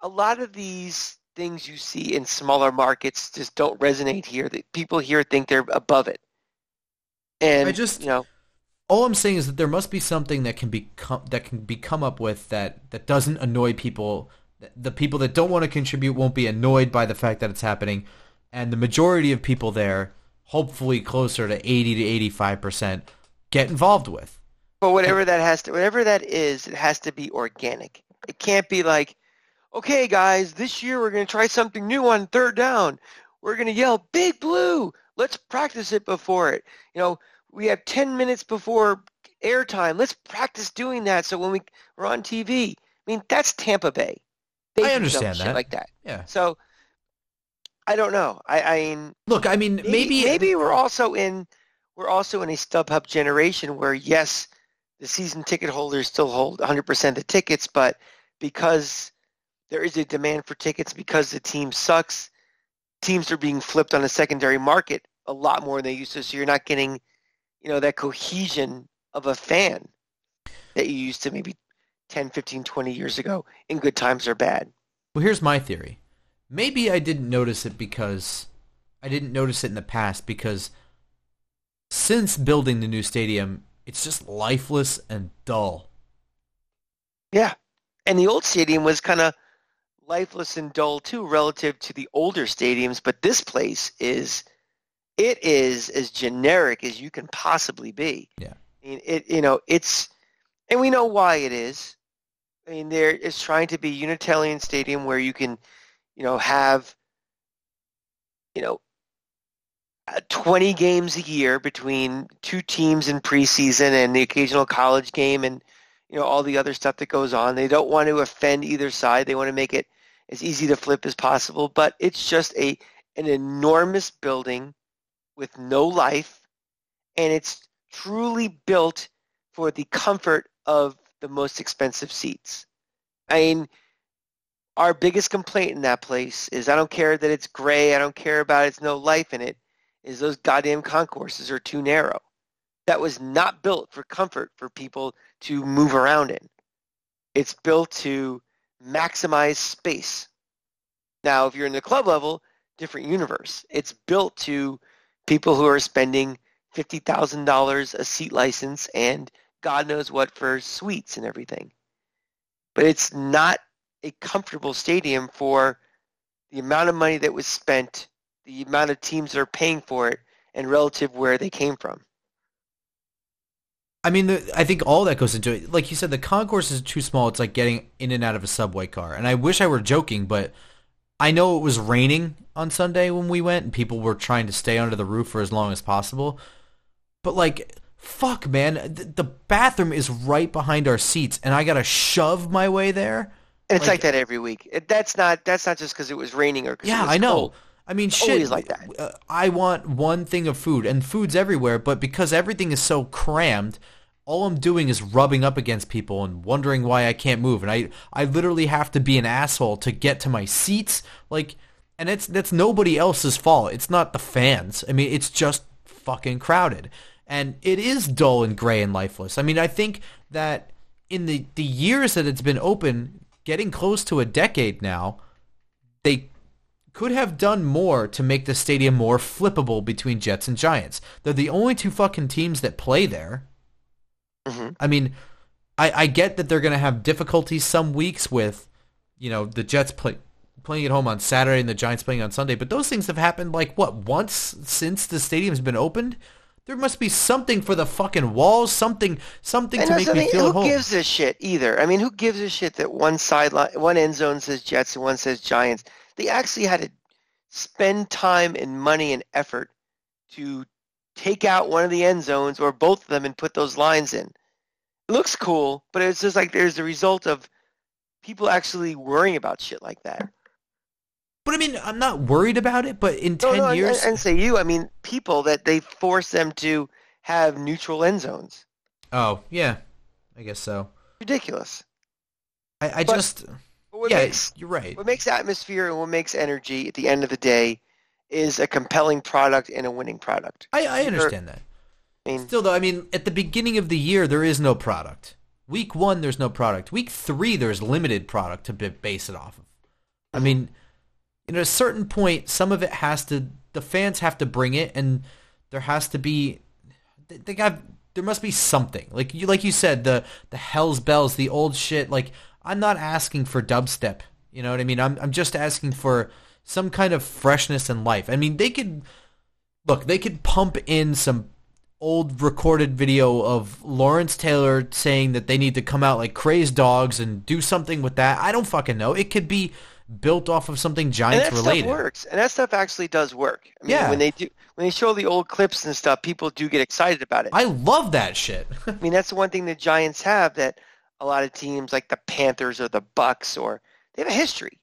a lot of these things you see in smaller markets just don't resonate here. That people here think they're above it. And I just you know, all I'm saying is that there must be something that can be that can be come up with that that doesn't annoy people. The people that don't want to contribute won't be annoyed by the fact that it's happening, and the majority of people there hopefully closer to 80 to 85% get involved with. But whatever that has to, whatever that is, it has to be organic. It can't be like, okay, guys, this year we're going to try something new on third down. We're going to yell, Big Blue. Let's practice it before it. You know, we have 10 minutes before airtime. Let's practice doing that so when we, we're on TV. I mean, that's Tampa Bay. They I understand that. like that. Yeah. So I don't know. I, I mean, look. I mean, maybe maybe, maybe we're also in we're also in a StubHub generation where yes, the season ticket holders still hold 100% of the tickets, but because there is a demand for tickets because the team sucks, teams are being flipped on a secondary market a lot more than they used to. So you're not getting, you know, that cohesion of a fan that you used to maybe 10, 15, 20 years ago in good times or bad. Well, here's my theory. Maybe I didn't notice it because I didn't notice it in the past because since building the new stadium, it's just lifeless and dull. Yeah. And the old stadium was kind of lifeless and dull too relative to the older stadiums, but this place is it is as generic as you can possibly be. Yeah. I mean, it you know, it's and we know why it is. I mean, there is trying to be Unitarian Stadium where you can, you know, have, you know, uh, 20 games a year between two teams in preseason and the occasional college game and, you know, all the other stuff that goes on. They don't want to offend either side. They want to make it as easy to flip as possible, but it's just a an enormous building with no life, and it's truly built for the comfort of the most expensive seats. I mean, our biggest complaint in that place is I don't care that it's gray, I don't care about it, it's no life in it, is those goddamn concourses are too narrow. That was not built for comfort for people to move around in. It's built to maximize space. Now, if you're in the club level, different universe. It's built to people who are spending $50,000 a seat license and God knows what for suites and everything. But it's not a comfortable stadium for the amount of money that was spent, the amount of teams that are paying for it, and relative where they came from. I mean, the, I think all that goes into it. Like you said, the concourse is too small. It's like getting in and out of a subway car. And I wish I were joking, but I know it was raining on Sunday when we went, and people were trying to stay under the roof for as long as possible. But like, fuck, man, the, the bathroom is right behind our seats, and I gotta shove my way there. And it's like, like that every week. It, that's not that's not just because it was raining or yeah, I know. Cold. I mean, shit. always like that. uh, I want one thing of food, and food's everywhere. But because everything is so crammed, all I'm doing is rubbing up against people and wondering why I can't move. And I, I literally have to be an asshole to get to my seats. Like, and it's that's nobody else's fault. It's not the fans. I mean, it's just fucking crowded, and it is dull and gray and lifeless. I mean, I think that in the the years that it's been open, getting close to a decade now, they could have done more to make the stadium more flippable between Jets and Giants. They're the only two fucking teams that play there. Mhm. I mean, I, I get that they're going to have difficulties some weeks with, you know, the Jets play, playing at home on Saturday and the Giants playing on Sunday. But those things have happened like what once since the stadium's been opened. There must be something for the fucking walls, something, something And to make me feel who home. gives a shit either? I mean, who gives a shit that one sideline, one end zone says Jets and one says Giants? They actually had to spend time and money and effort to take out one of the end zones or both of them and put those lines in. It looks cool, but it's just like there's the result of people actually worrying about shit like that. But I mean, I'm not worried about it. But in ten no, and- years, and, say you, I mean people that they force them to have neutral end zones. oh yeah, I guess so. Ridiculous. I, I But- just what yeah, makes you're right. what makes atmosphere and what makes energy at the end of the day is a compelling product and a winning product. I, I understand that. I mean, Still though, I mean, at the beginning of the year, there is no product. Week one, there's no product. Week three, there's limited product to base it off of. I mean, at a certain point, some of it has to. The fans have to bring it, and there has to be. They got. There must be something like you, like you said, the the Hell's Bells, the old shit. Like I'm not asking for dubstep. You know what I mean? I'm I'm just asking for some kind of freshness and life. I mean, they could look. They could pump in some old recorded video of Lawrence Taylor saying that they need to come out like crazed dogs and do something with that. I don't fucking know. It could be built off of something Giants and that related. stuff works, and that stuff actually does work. I mean, Yeah. when they do when they show the old clips and stuff, people do get excited about it. I love that shit. I mean, that's the one thing the Giants have that a lot of teams like the Panthers or the Bucs or they have a history.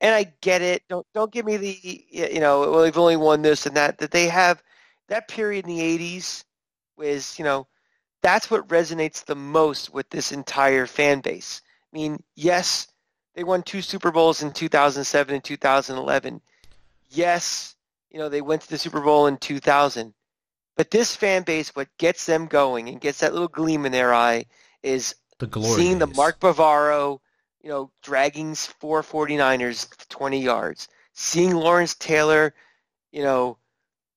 And I get it. Don't don't give me the you know well they've only won this and that that they have that period in the '80s was you know that's what resonates the most with this entire fan base. I mean, yes, they won two Super Bowls in 2007 and 2011. Yes, you know, they went to the Super Bowl in 2000. But this fan base, what gets them going and gets that little gleam in their eye is The glory seeing the. Mark Bavaro, you know, dragging four 49ers 20 yards, seeing Lawrence Taylor, you know,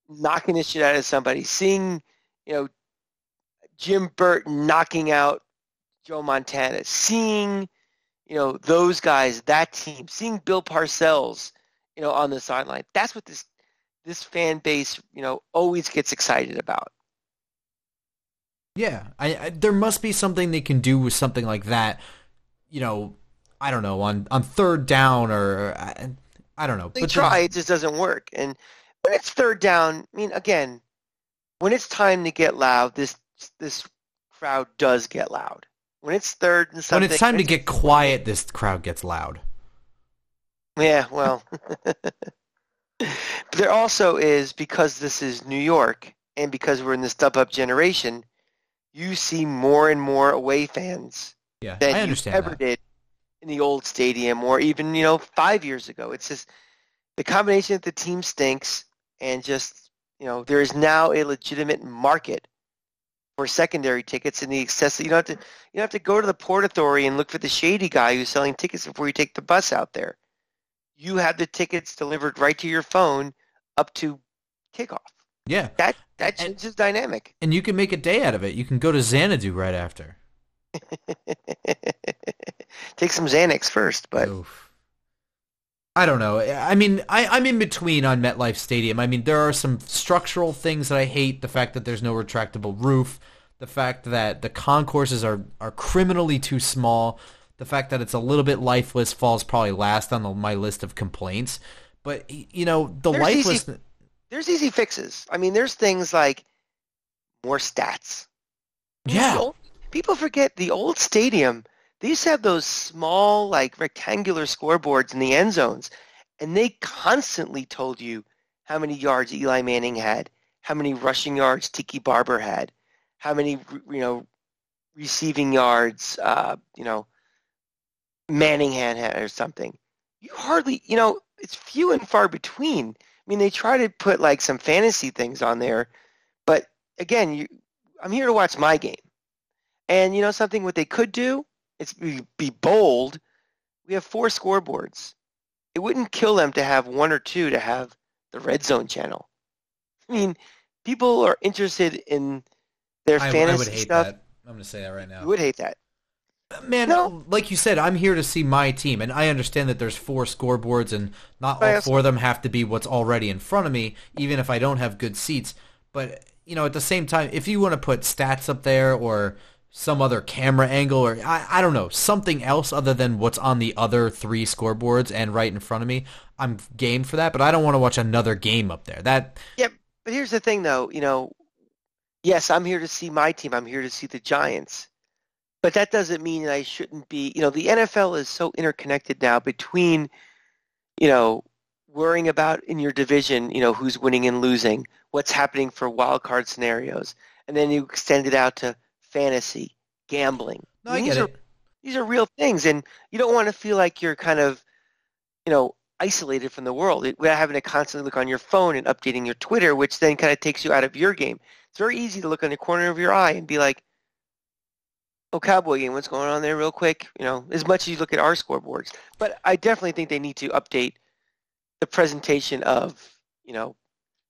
knocking the shit out of somebody, seeing, you know, Jim Burton knocking out Joe Montana, seeing, you know, those guys, that team, seeing Bill Parcells, you know, on the sideline. That's what this this fan base, you know, always gets excited about. Yeah, I, I there must be something they can do with something like that. You know, I don't know on on third down or I, I don't know. They but try, it just doesn't work. And when it's third down, I mean, again, when it's time to get loud, this this crowd does get loud. When it's third and something, when it's time to get quiet, this crowd gets loud. yeah, well, but there also is because this is New York and because we're in this StubHub generation, you see more and more away fans Yeah, than I you ever that. did in the old stadium or even you know five years ago. It's just the combination that the team stinks and just you know there is now a legitimate market for secondary tickets in the excess. You don't have to you don't have to go to the port authority and look for the shady guy who's selling tickets before you take the bus out there. You have the tickets delivered right to your phone up to kickoff. Yeah, That that And- changes dynamic. and you can make a day out of it. You can go to Xanadu right after. Take some Xanax first, but Oof. I don't know. I mean, I, I'm in between on MetLife Stadium. I mean, there are some structural things that I hate. The fact that there's no retractable roof. The fact that the concourses are, are criminally too small. The fact that it's a little bit lifeless falls probably last on the, my list of complaints. But, you know, the There's easy- lifeless... there's easy fixes. I mean, there's things like more stats. Yeah. old- people forget the old stadium. They used to have those small, like rectangular scoreboards in the end zones, and they constantly told you how many yards Eli Manning had, how many rushing yards Tiki Barber had, how many you know receiving yards, uh, you know Manningham had or something. You hardly, you know, it's few and far between. I mean, they try to put like some fantasy things on there, but again, you, I'm here to watch my game. And you know something? What they could do is be, be bold. We have four scoreboards. It wouldn't kill them to have one or two to have the red zone channel. I mean, people are interested in their I, I fantasy would hate stuff. that. I'm going to say that right now. You would hate that. Man, No. like you said, I'm here to see my team, and I understand that there's four scoreboards, and not all four of them have to be what's already in front of me, even if I don't have good seats. But you know, at the same time, if you want to put stats up there or some other camera angle, or I, I don't know, something else other than what's on the other three scoreboards and right in front of me, I'm game for that. But I don't want to watch another game up there. That yeah But here's the thing, though. You know, yes, I'm here to see my team. I'm here to see the Giants. But that doesn't mean that I shouldn't be. You know, the NFL is so interconnected now between, you know, worrying about in your division, you know, who's winning and losing, what's happening for wild card scenarios, and then you extend it out to fantasy, gambling. no, I mean, get these it. Are, these are real things, and you don't want to feel like you're kind of, you know, isolated from the world it- without having to constantly look on your phone and updating your Twitter, which then kind of takes you out of your game. It's very easy to look on the corner of your eye and be like, "Oh, Cowboy game, what's going on there, real quick?" You know, as much as you look at our scoreboards. But I definitely think they need to update the presentation of, you know,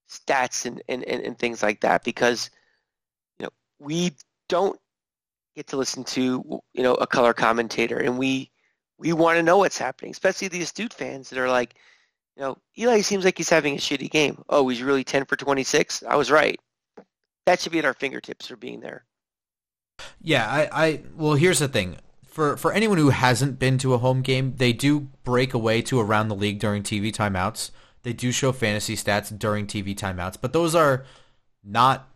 stats and, and, and, and things like that because, you know, we don't get to listen to you know a color commentator and we we want to know what's happening especially the astute fans that are like you know eli seems like he's having a shitty game oh he's really 10 for 26 i was right that should be at our fingertips for being there Yeah, I, I well here's the thing. For for anyone who hasn't been to a home game, they do break away to around the league during TV timeouts. They do show fantasy stats during TV timeouts, but those are not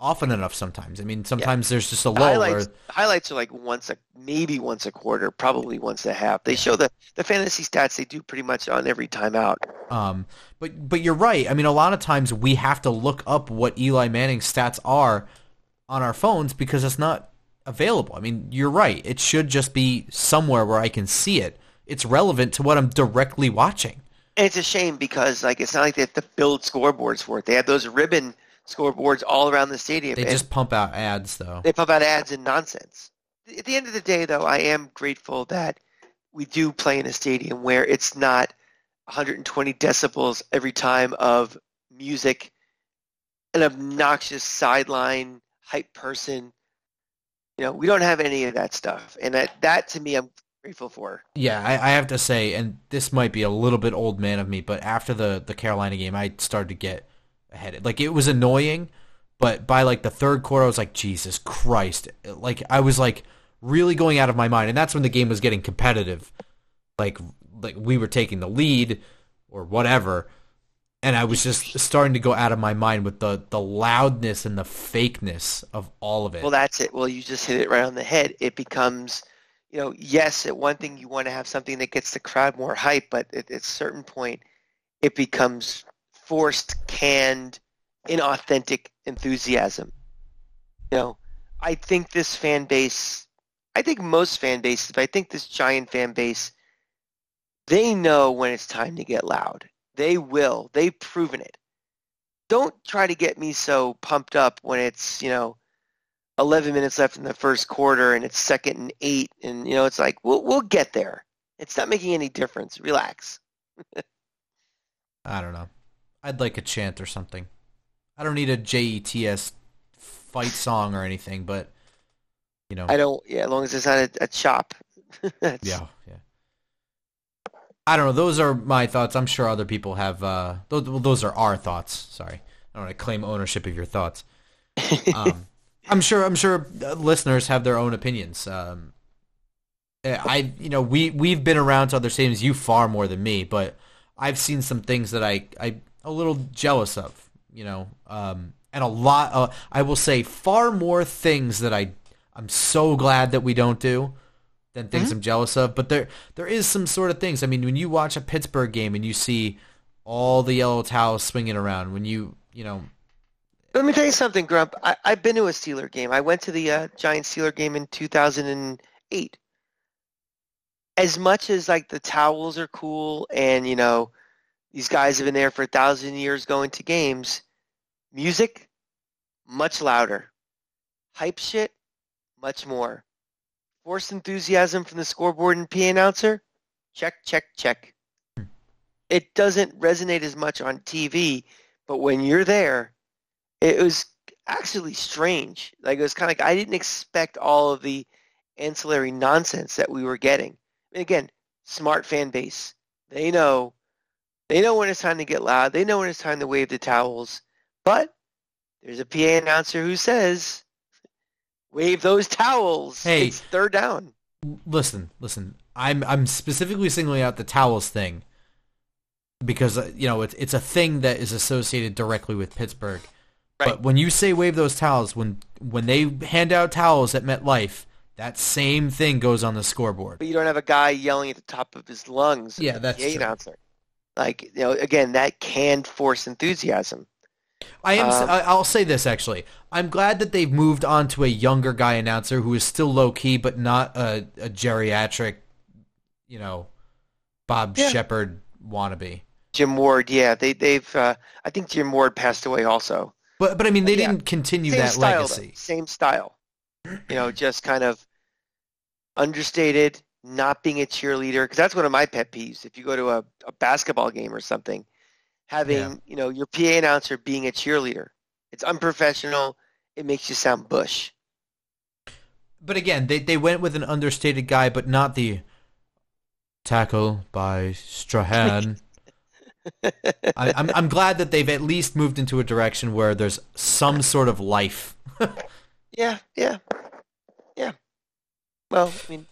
often enough sometimes. I mean, sometimes there's just a lull highlights, or highlights are like once a maybe once a quarter probably once a half they show the the fantasy stats they do pretty much on every timeout Um, but but you're right. I mean, a lot of times we have to look up what Eli Manning's stats are on our phones because it's not available. I mean, you're right. It should just be somewhere where I can see it. It's relevant to what I'm directly watching. And it's a shame because like it's not like they have to build scoreboards for it. They have those ribbon scoreboards all around the stadium. They just pump out ads though. They pump out ads and nonsense. At the end of the day though, I am grateful that we do play in a stadium where it's not 120 decibels every time of music, an obnoxious sideline hype person. You know, we don't have any of that stuff, and that, that to me, I'm grateful for. Yeah, I, I, have to say, and this might be a little bit old man of me, but after the the Carolina game, I started to get ahead. Like it was annoying, but by like the third quarter, I was like, Jesus Christ! Like I was like really going out of my mind, and that's when the game was getting competitive. Like like we were taking the lead or whatever and I was just starting to go out of my mind with the the loudness and the fakeness of all of it. Well, that's it. Well, you just hit it right on the head. It becomes, you know, yes, at one thing you want to have something that gets the crowd more hype, but at, at a certain point, it becomes forced, canned, inauthentic enthusiasm. You know, I think this fan base, I think most fan bases, but I think this giant fan base they know when it's time to get loud. They will. They've proven it. Don't try to get me so pumped up when it's, you know, 11 minutes left in the first quarter and it's second and eight. And, you know, it's like, we'll, we'll get there. It's not making any difference. Relax. I don't know. I'd like a chant or something. I don't need a JETS fight song or anything, but, you know. I don't, yeah, as long as it's not a, a chop. yeah, yeah. I don't know. Those are my thoughts. I'm sure other people have. Uh, those, well, those are our thoughts. Sorry, I don't want to claim ownership of your thoughts. Um, I'm sure. I'm sure uh, listeners have their own opinions. Um, I, you know, we we've been around to other stadiums. You far more than me, but I've seen some things that I I a little jealous of. You know, um, and a lot. Uh, I will say far more things that I I'm so glad that we don't do than things mm-hmm. I'm jealous of. But there there is some sort of things. I mean, when you watch a Pittsburgh game and you see all the yellow towels swinging around, when you you know. Let me tell you something, Grump. I, have been to a Steeler game. I went to the uh, Giants Steeler game in 2008. As much as like the towels are cool, and you know, these guys have been there for a thousand years going to games. Music, much louder. Hype shit, much more. Forced enthusiasm from the scoreboard and PA announcer? Check, check, check. It doesn't resonate as much on TV, but when you're there, it was actually strange. Like it was kind of like I didn't expect all of the ancillary nonsense that we were getting. And again, smart fan base. They know they know when it's time to get loud. They know when it's time to wave the towels. But there's a PA announcer who says Wave those towels. Hey, it's third down. Listen, listen. I'm I'm specifically singling out the towels thing because uh, you know it's it's a thing that is associated directly with Pittsburgh. Right. But when you say wave those towels, when when they hand out towels at MetLife, that same thing goes on the scoreboard. But you don't have a guy yelling at the top of his lungs. Yeah, that's true. Announcer. Like you know, again, that can force enthusiasm. I am. Um, I'll say this actually. I'm glad that they've moved on to a younger guy announcer who is still low key, but not a, a geriatric, you know, Bob yeah. Sheppard wannabe. Jim Ward, yeah, they they've. Uh, I think Jim Ward passed away also. But but I mean, they yeah. didn't continue Same that style, legacy. Though. Same style, you know, just kind of understated, not being a cheerleader. Because that's one of my pet peeves. If you go to a, a basketball game or something having yeah. you know your PA announcer being a cheerleader. It's unprofessional. It makes you sound bush. But again, they they went with an understated guy, but not the tackle by Strahan. I, I'm I'm glad that they've at least moved into a direction where there's some sort of life. yeah, yeah, yeah. Well, I mean,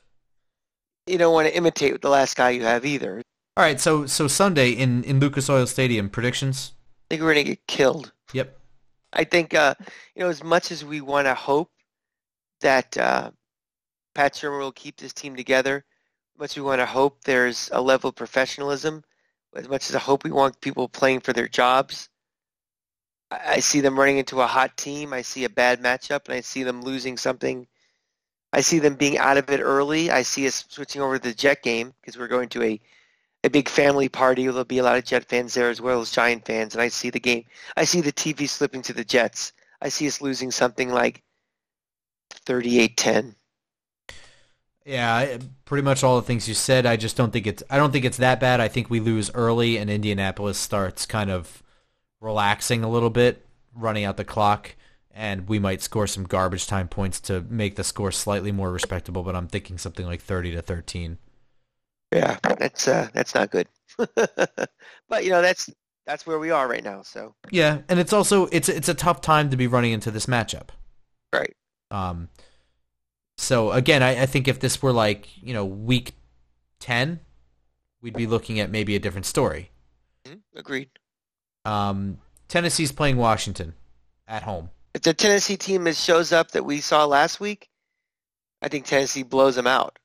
you don't want to imitate the last guy you have either. All right, so so Sunday in in Lucas Oil Stadium, predictions? I think we're gonna get killed. Yep. I think uh, you know as much as we want to hope that uh, Pat Shurmur will keep this team together, as much as we want to hope there's a level of professionalism, as much as I hope we want people playing for their jobs, I see them running into a hot team. I see a bad matchup, and I see them losing something. I see them being out of it early. I see us switching over to the Jet game because we're going to a a big family party. There'll be a lot of Jet fans there as well as Giant fans, and I see the game. I see the TV slipping to the Jets. I see us losing something like 38-10. Yeah, pretty much all the things you said. I just don't think it's. I don't think it's that bad. I think we lose early, and Indianapolis starts kind of relaxing a little bit, running out the clock, and we might score some garbage time points to make the score slightly more respectable. But I'm thinking something like thirty to thirteen. Yeah, that's uh, that's not good. but you know, that's that's where we are right now. So yeah, and it's also it's it's a tough time to be running into this matchup. Right. Um, so again, I, I think if this were like you know week ten, we'd be looking at maybe a different story. Mm-hmm. Agreed. Um, Tennessee's playing Washington at home. If the Tennessee team that shows up that we saw last week, I think Tennessee blows them out.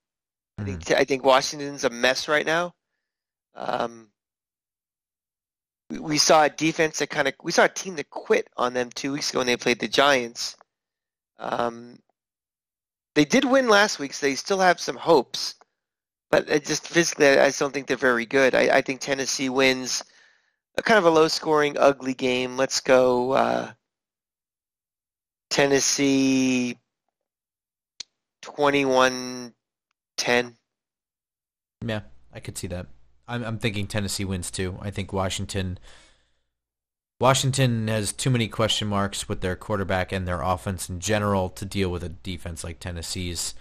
I think mm-hmm. I think Washington's a mess right now. Um, we, we saw a defense that kind of we saw a team that quit on them two weeks ago when they played the Giants. Um, they did win last week, so they still have some hopes. But just physically, I just don't think they're very good. I, I think Tennessee wins a kind of a low-scoring, ugly game. Let's go uh, Tennessee 21-10. Yeah, I could see that. I'm, I'm thinking Tennessee wins too. I think Washington Washington has too many question marks with their quarterback and their offense in general to deal with a defense like Tennessee's,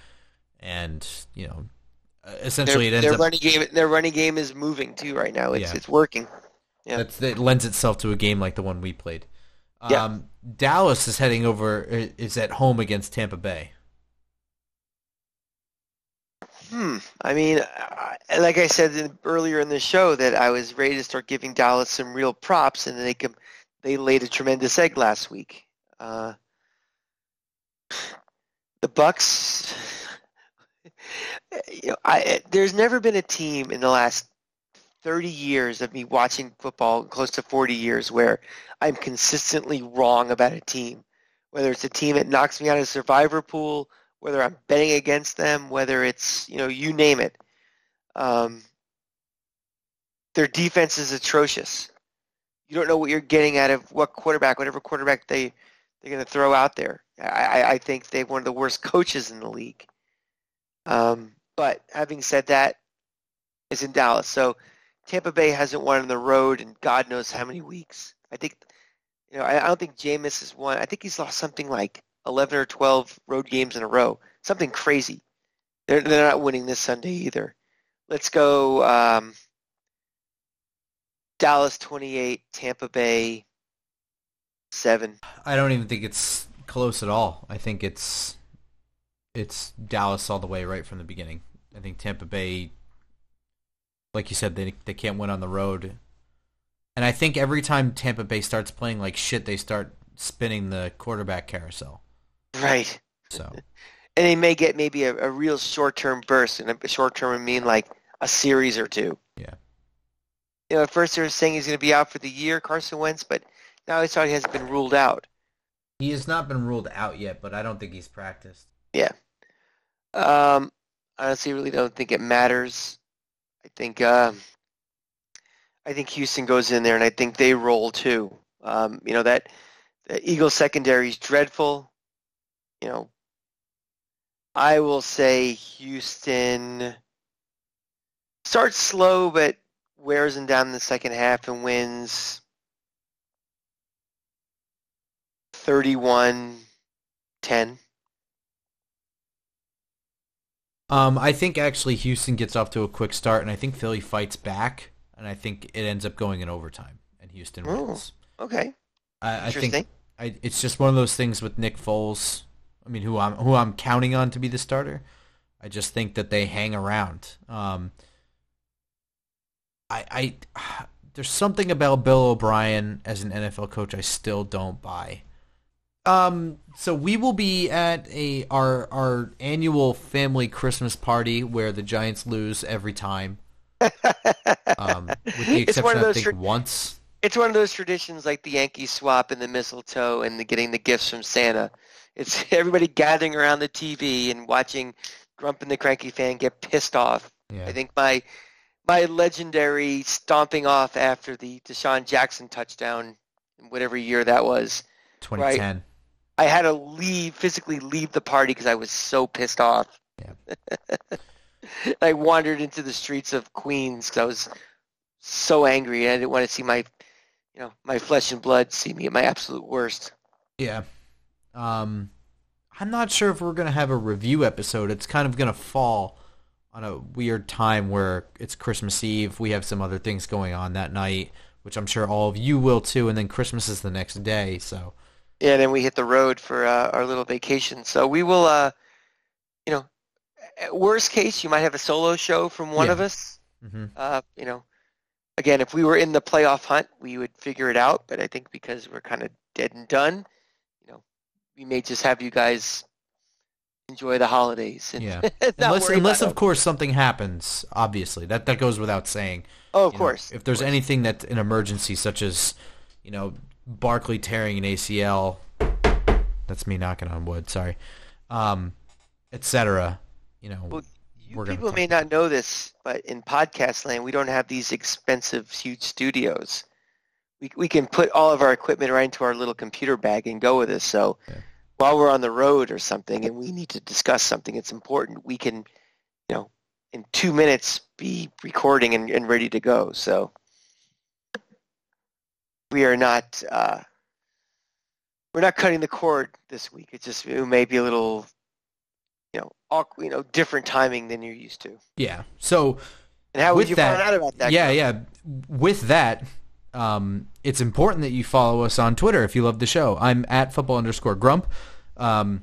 and you know, essentially their, it ends their up, running game. Their running game is moving too right now. It's yeah. it's working. Yeah, That's, it lends itself to a game like the one we played. Yeah. Um, Dallas is heading over. Is at home against Tampa Bay. Hmm. I mean, like I said earlier in the show, that I was ready to start giving Dallas some real props, and they can, they laid a tremendous egg last week. Uh, the Bucs. You know, I, there's never been a team in the last 30 years of me watching football, close to 40 years, where I'm consistently wrong about a team. Whether it's a team that knocks me out of survivor pool whether I'm betting against them, whether it's you know you name it. Um, their defense is atrocious. You don't know what you're getting out of what quarterback, whatever quarterback they they're going to throw out there. I, I think they're one of the worst coaches in the league. Um, but having said that, it's in Dallas, so Tampa Bay hasn't won on the road in God knows how many weeks. I think, you know, I, I don't think Jameis has won. I think he's lost something like 11 or 12 road games in a row. Something crazy. They're, they're not winning this Sunday either. Let's go um, Dallas 28, Tampa Bay 7. I don't even think it's close at all. I think it's it's Dallas all the way right from the beginning. I think Tampa Bay like you said they they can't win on the road. And I think every time Tampa Bay starts playing like shit, they start spinning the quarterback carousel. Right. So. and they may get maybe a, a real short-term burst, and a short-term would mean like a series or two. Yeah. You know, at first they were saying he's going to be out for the year, Carson Wentz, but now he's talking he hasn't been ruled out. He has not been ruled out yet, but I don't think he's practiced. Yeah. Um, honestly, really don't think it matters. I think uh, I think Houston goes in there, and I think they roll too. Um, you know that the Eagles secondary is dreadful you know, I will say Houston starts slow, but wears them down in the second half and wins 31-10. Um, I think actually Houston gets off to a quick start, and I think Philly fights back, and I think it ends up going in overtime, and Houston wins. Oh, okay. I, I think I, it's just one of those things with Nick Foles. I mean, who I'm who I'm counting on to be the starter. I just think that they hang around. Um, I, I there's something about Bill O'Brien as an NFL coach I still don't buy. Um, so we will be at a our our annual family Christmas party where the Giants lose every time. um, with the exception, I think once. it's one of those traditions like the Yankee swap and the mistletoe and the getting the gifts from Santa. It's everybody gathering around the TV and watching Grump and the Cranky fan get pissed off. Yeah. I think my my legendary stomping off after the DeSean Jackson touchdown, whatever year that was, 2010. I had to leave physically leave the party because I was so pissed off. Yeah. I wandered into the streets of Queens because I was so angry. I didn't want to see my, you know, my flesh and blood see me at my absolute worst. Yeah. Um, I'm not sure if we're gonna have a review episode. It's kind of gonna fall on a weird time where it's Christmas Eve. We have some other things going on that night, which I'm sure all of you will too. And then Christmas is the next day, so Yeah, and then we hit the road for uh, our little vacation. So we will, uh, you know, at worst case, you might have a solo show from one Yeah. of us. hmm Uh, you know, again, if we were in the playoff hunt, we would figure it out. But I think because we're kind of dead and done, we may just have you guys enjoy the holidays. And Yeah. unless unless of course something happens. Obviously, that that goes without saying. oh, of You know, course. if there's anything that's an emergency, such as, you know, Barkley tearing an ACL, that's me knocking on wood. Sorry, um, etc. You know, Well, you people may not know this, but in podcast land, we don't have these expensive, huge studios. We we can put all of our equipment right into our little computer bag and go with us. So Yeah. While we're on the road or something, and we need to discuss something that's important, we can, you know, in two minutes be recording and, and ready to go. So we are not uh, we're not cutting the cord this week. It's just it may be a little, you know, awkward, you know, different timing than you're used to. yeah. So And how would you that- find out about that? yeah, yeah. With that, um, it's important that you follow us on Twitter if you love the show. I'm at football underscore grump, um,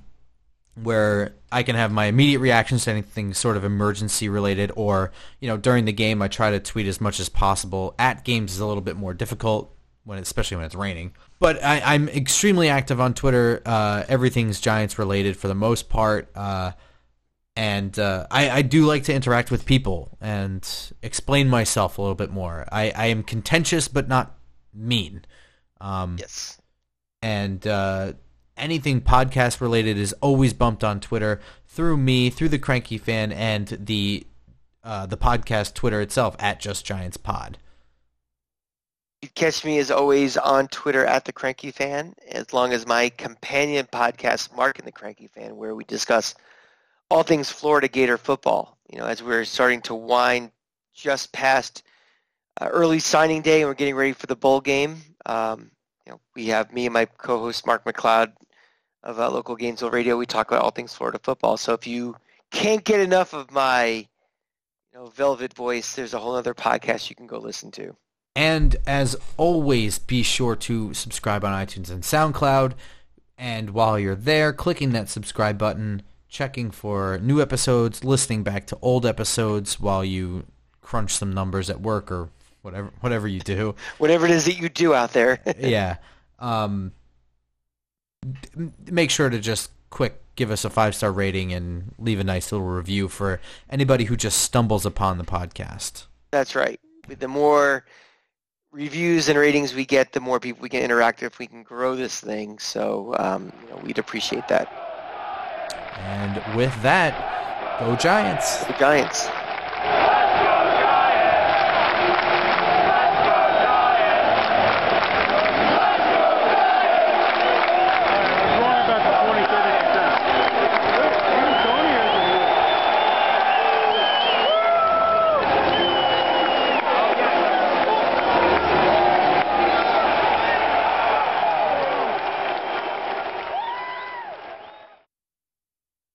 where I can have my immediate reactions to anything sort of emergency related, or you know during the game I try to tweet as much as possible. At games is a little bit more difficult when, especially when it's raining. But I, I'm extremely active on Twitter. Uh, everything's Giants related for the most part. Uh, and uh, I, I do like to interact with people and explain myself a little bit more. I, I am contentious but not mean. Um, Yes. and uh, anything podcast related is always bumped on Twitter through me, through the Cranky Fan, and the uh, the podcast Twitter itself at Just Giants Pod. You catch me as always on Twitter at the Cranky Fan, as long as my companion podcast, Mark and the Cranky Fan, where we discuss all things Florida Gator football. You know, as we're starting to wind just past uh, early signing day and we're getting ready for the bowl game. Um, you know, we have me and my co-host Mark McLeod of uh, local Gainesville Radio. We talk about all things Florida football. So if you can't get enough of my you know velvet voice, there's a whole other podcast you can go listen to. And as always, be sure to subscribe on iTunes and SoundCloud. And while you're there, clicking that subscribe button, checking for new episodes, listening back to old episodes while you crunch some numbers at work or whatever whatever you do. Whatever it is that you do out there. yeah. Um, make sure to just quick give us a five star rating and leave a nice little review for anybody who just stumbles upon the podcast. That's right. The more reviews and ratings we get, the more people we can interact with. We can grow this thing. So um, you know, we'd appreciate that. And with that, go Giants. The Giants.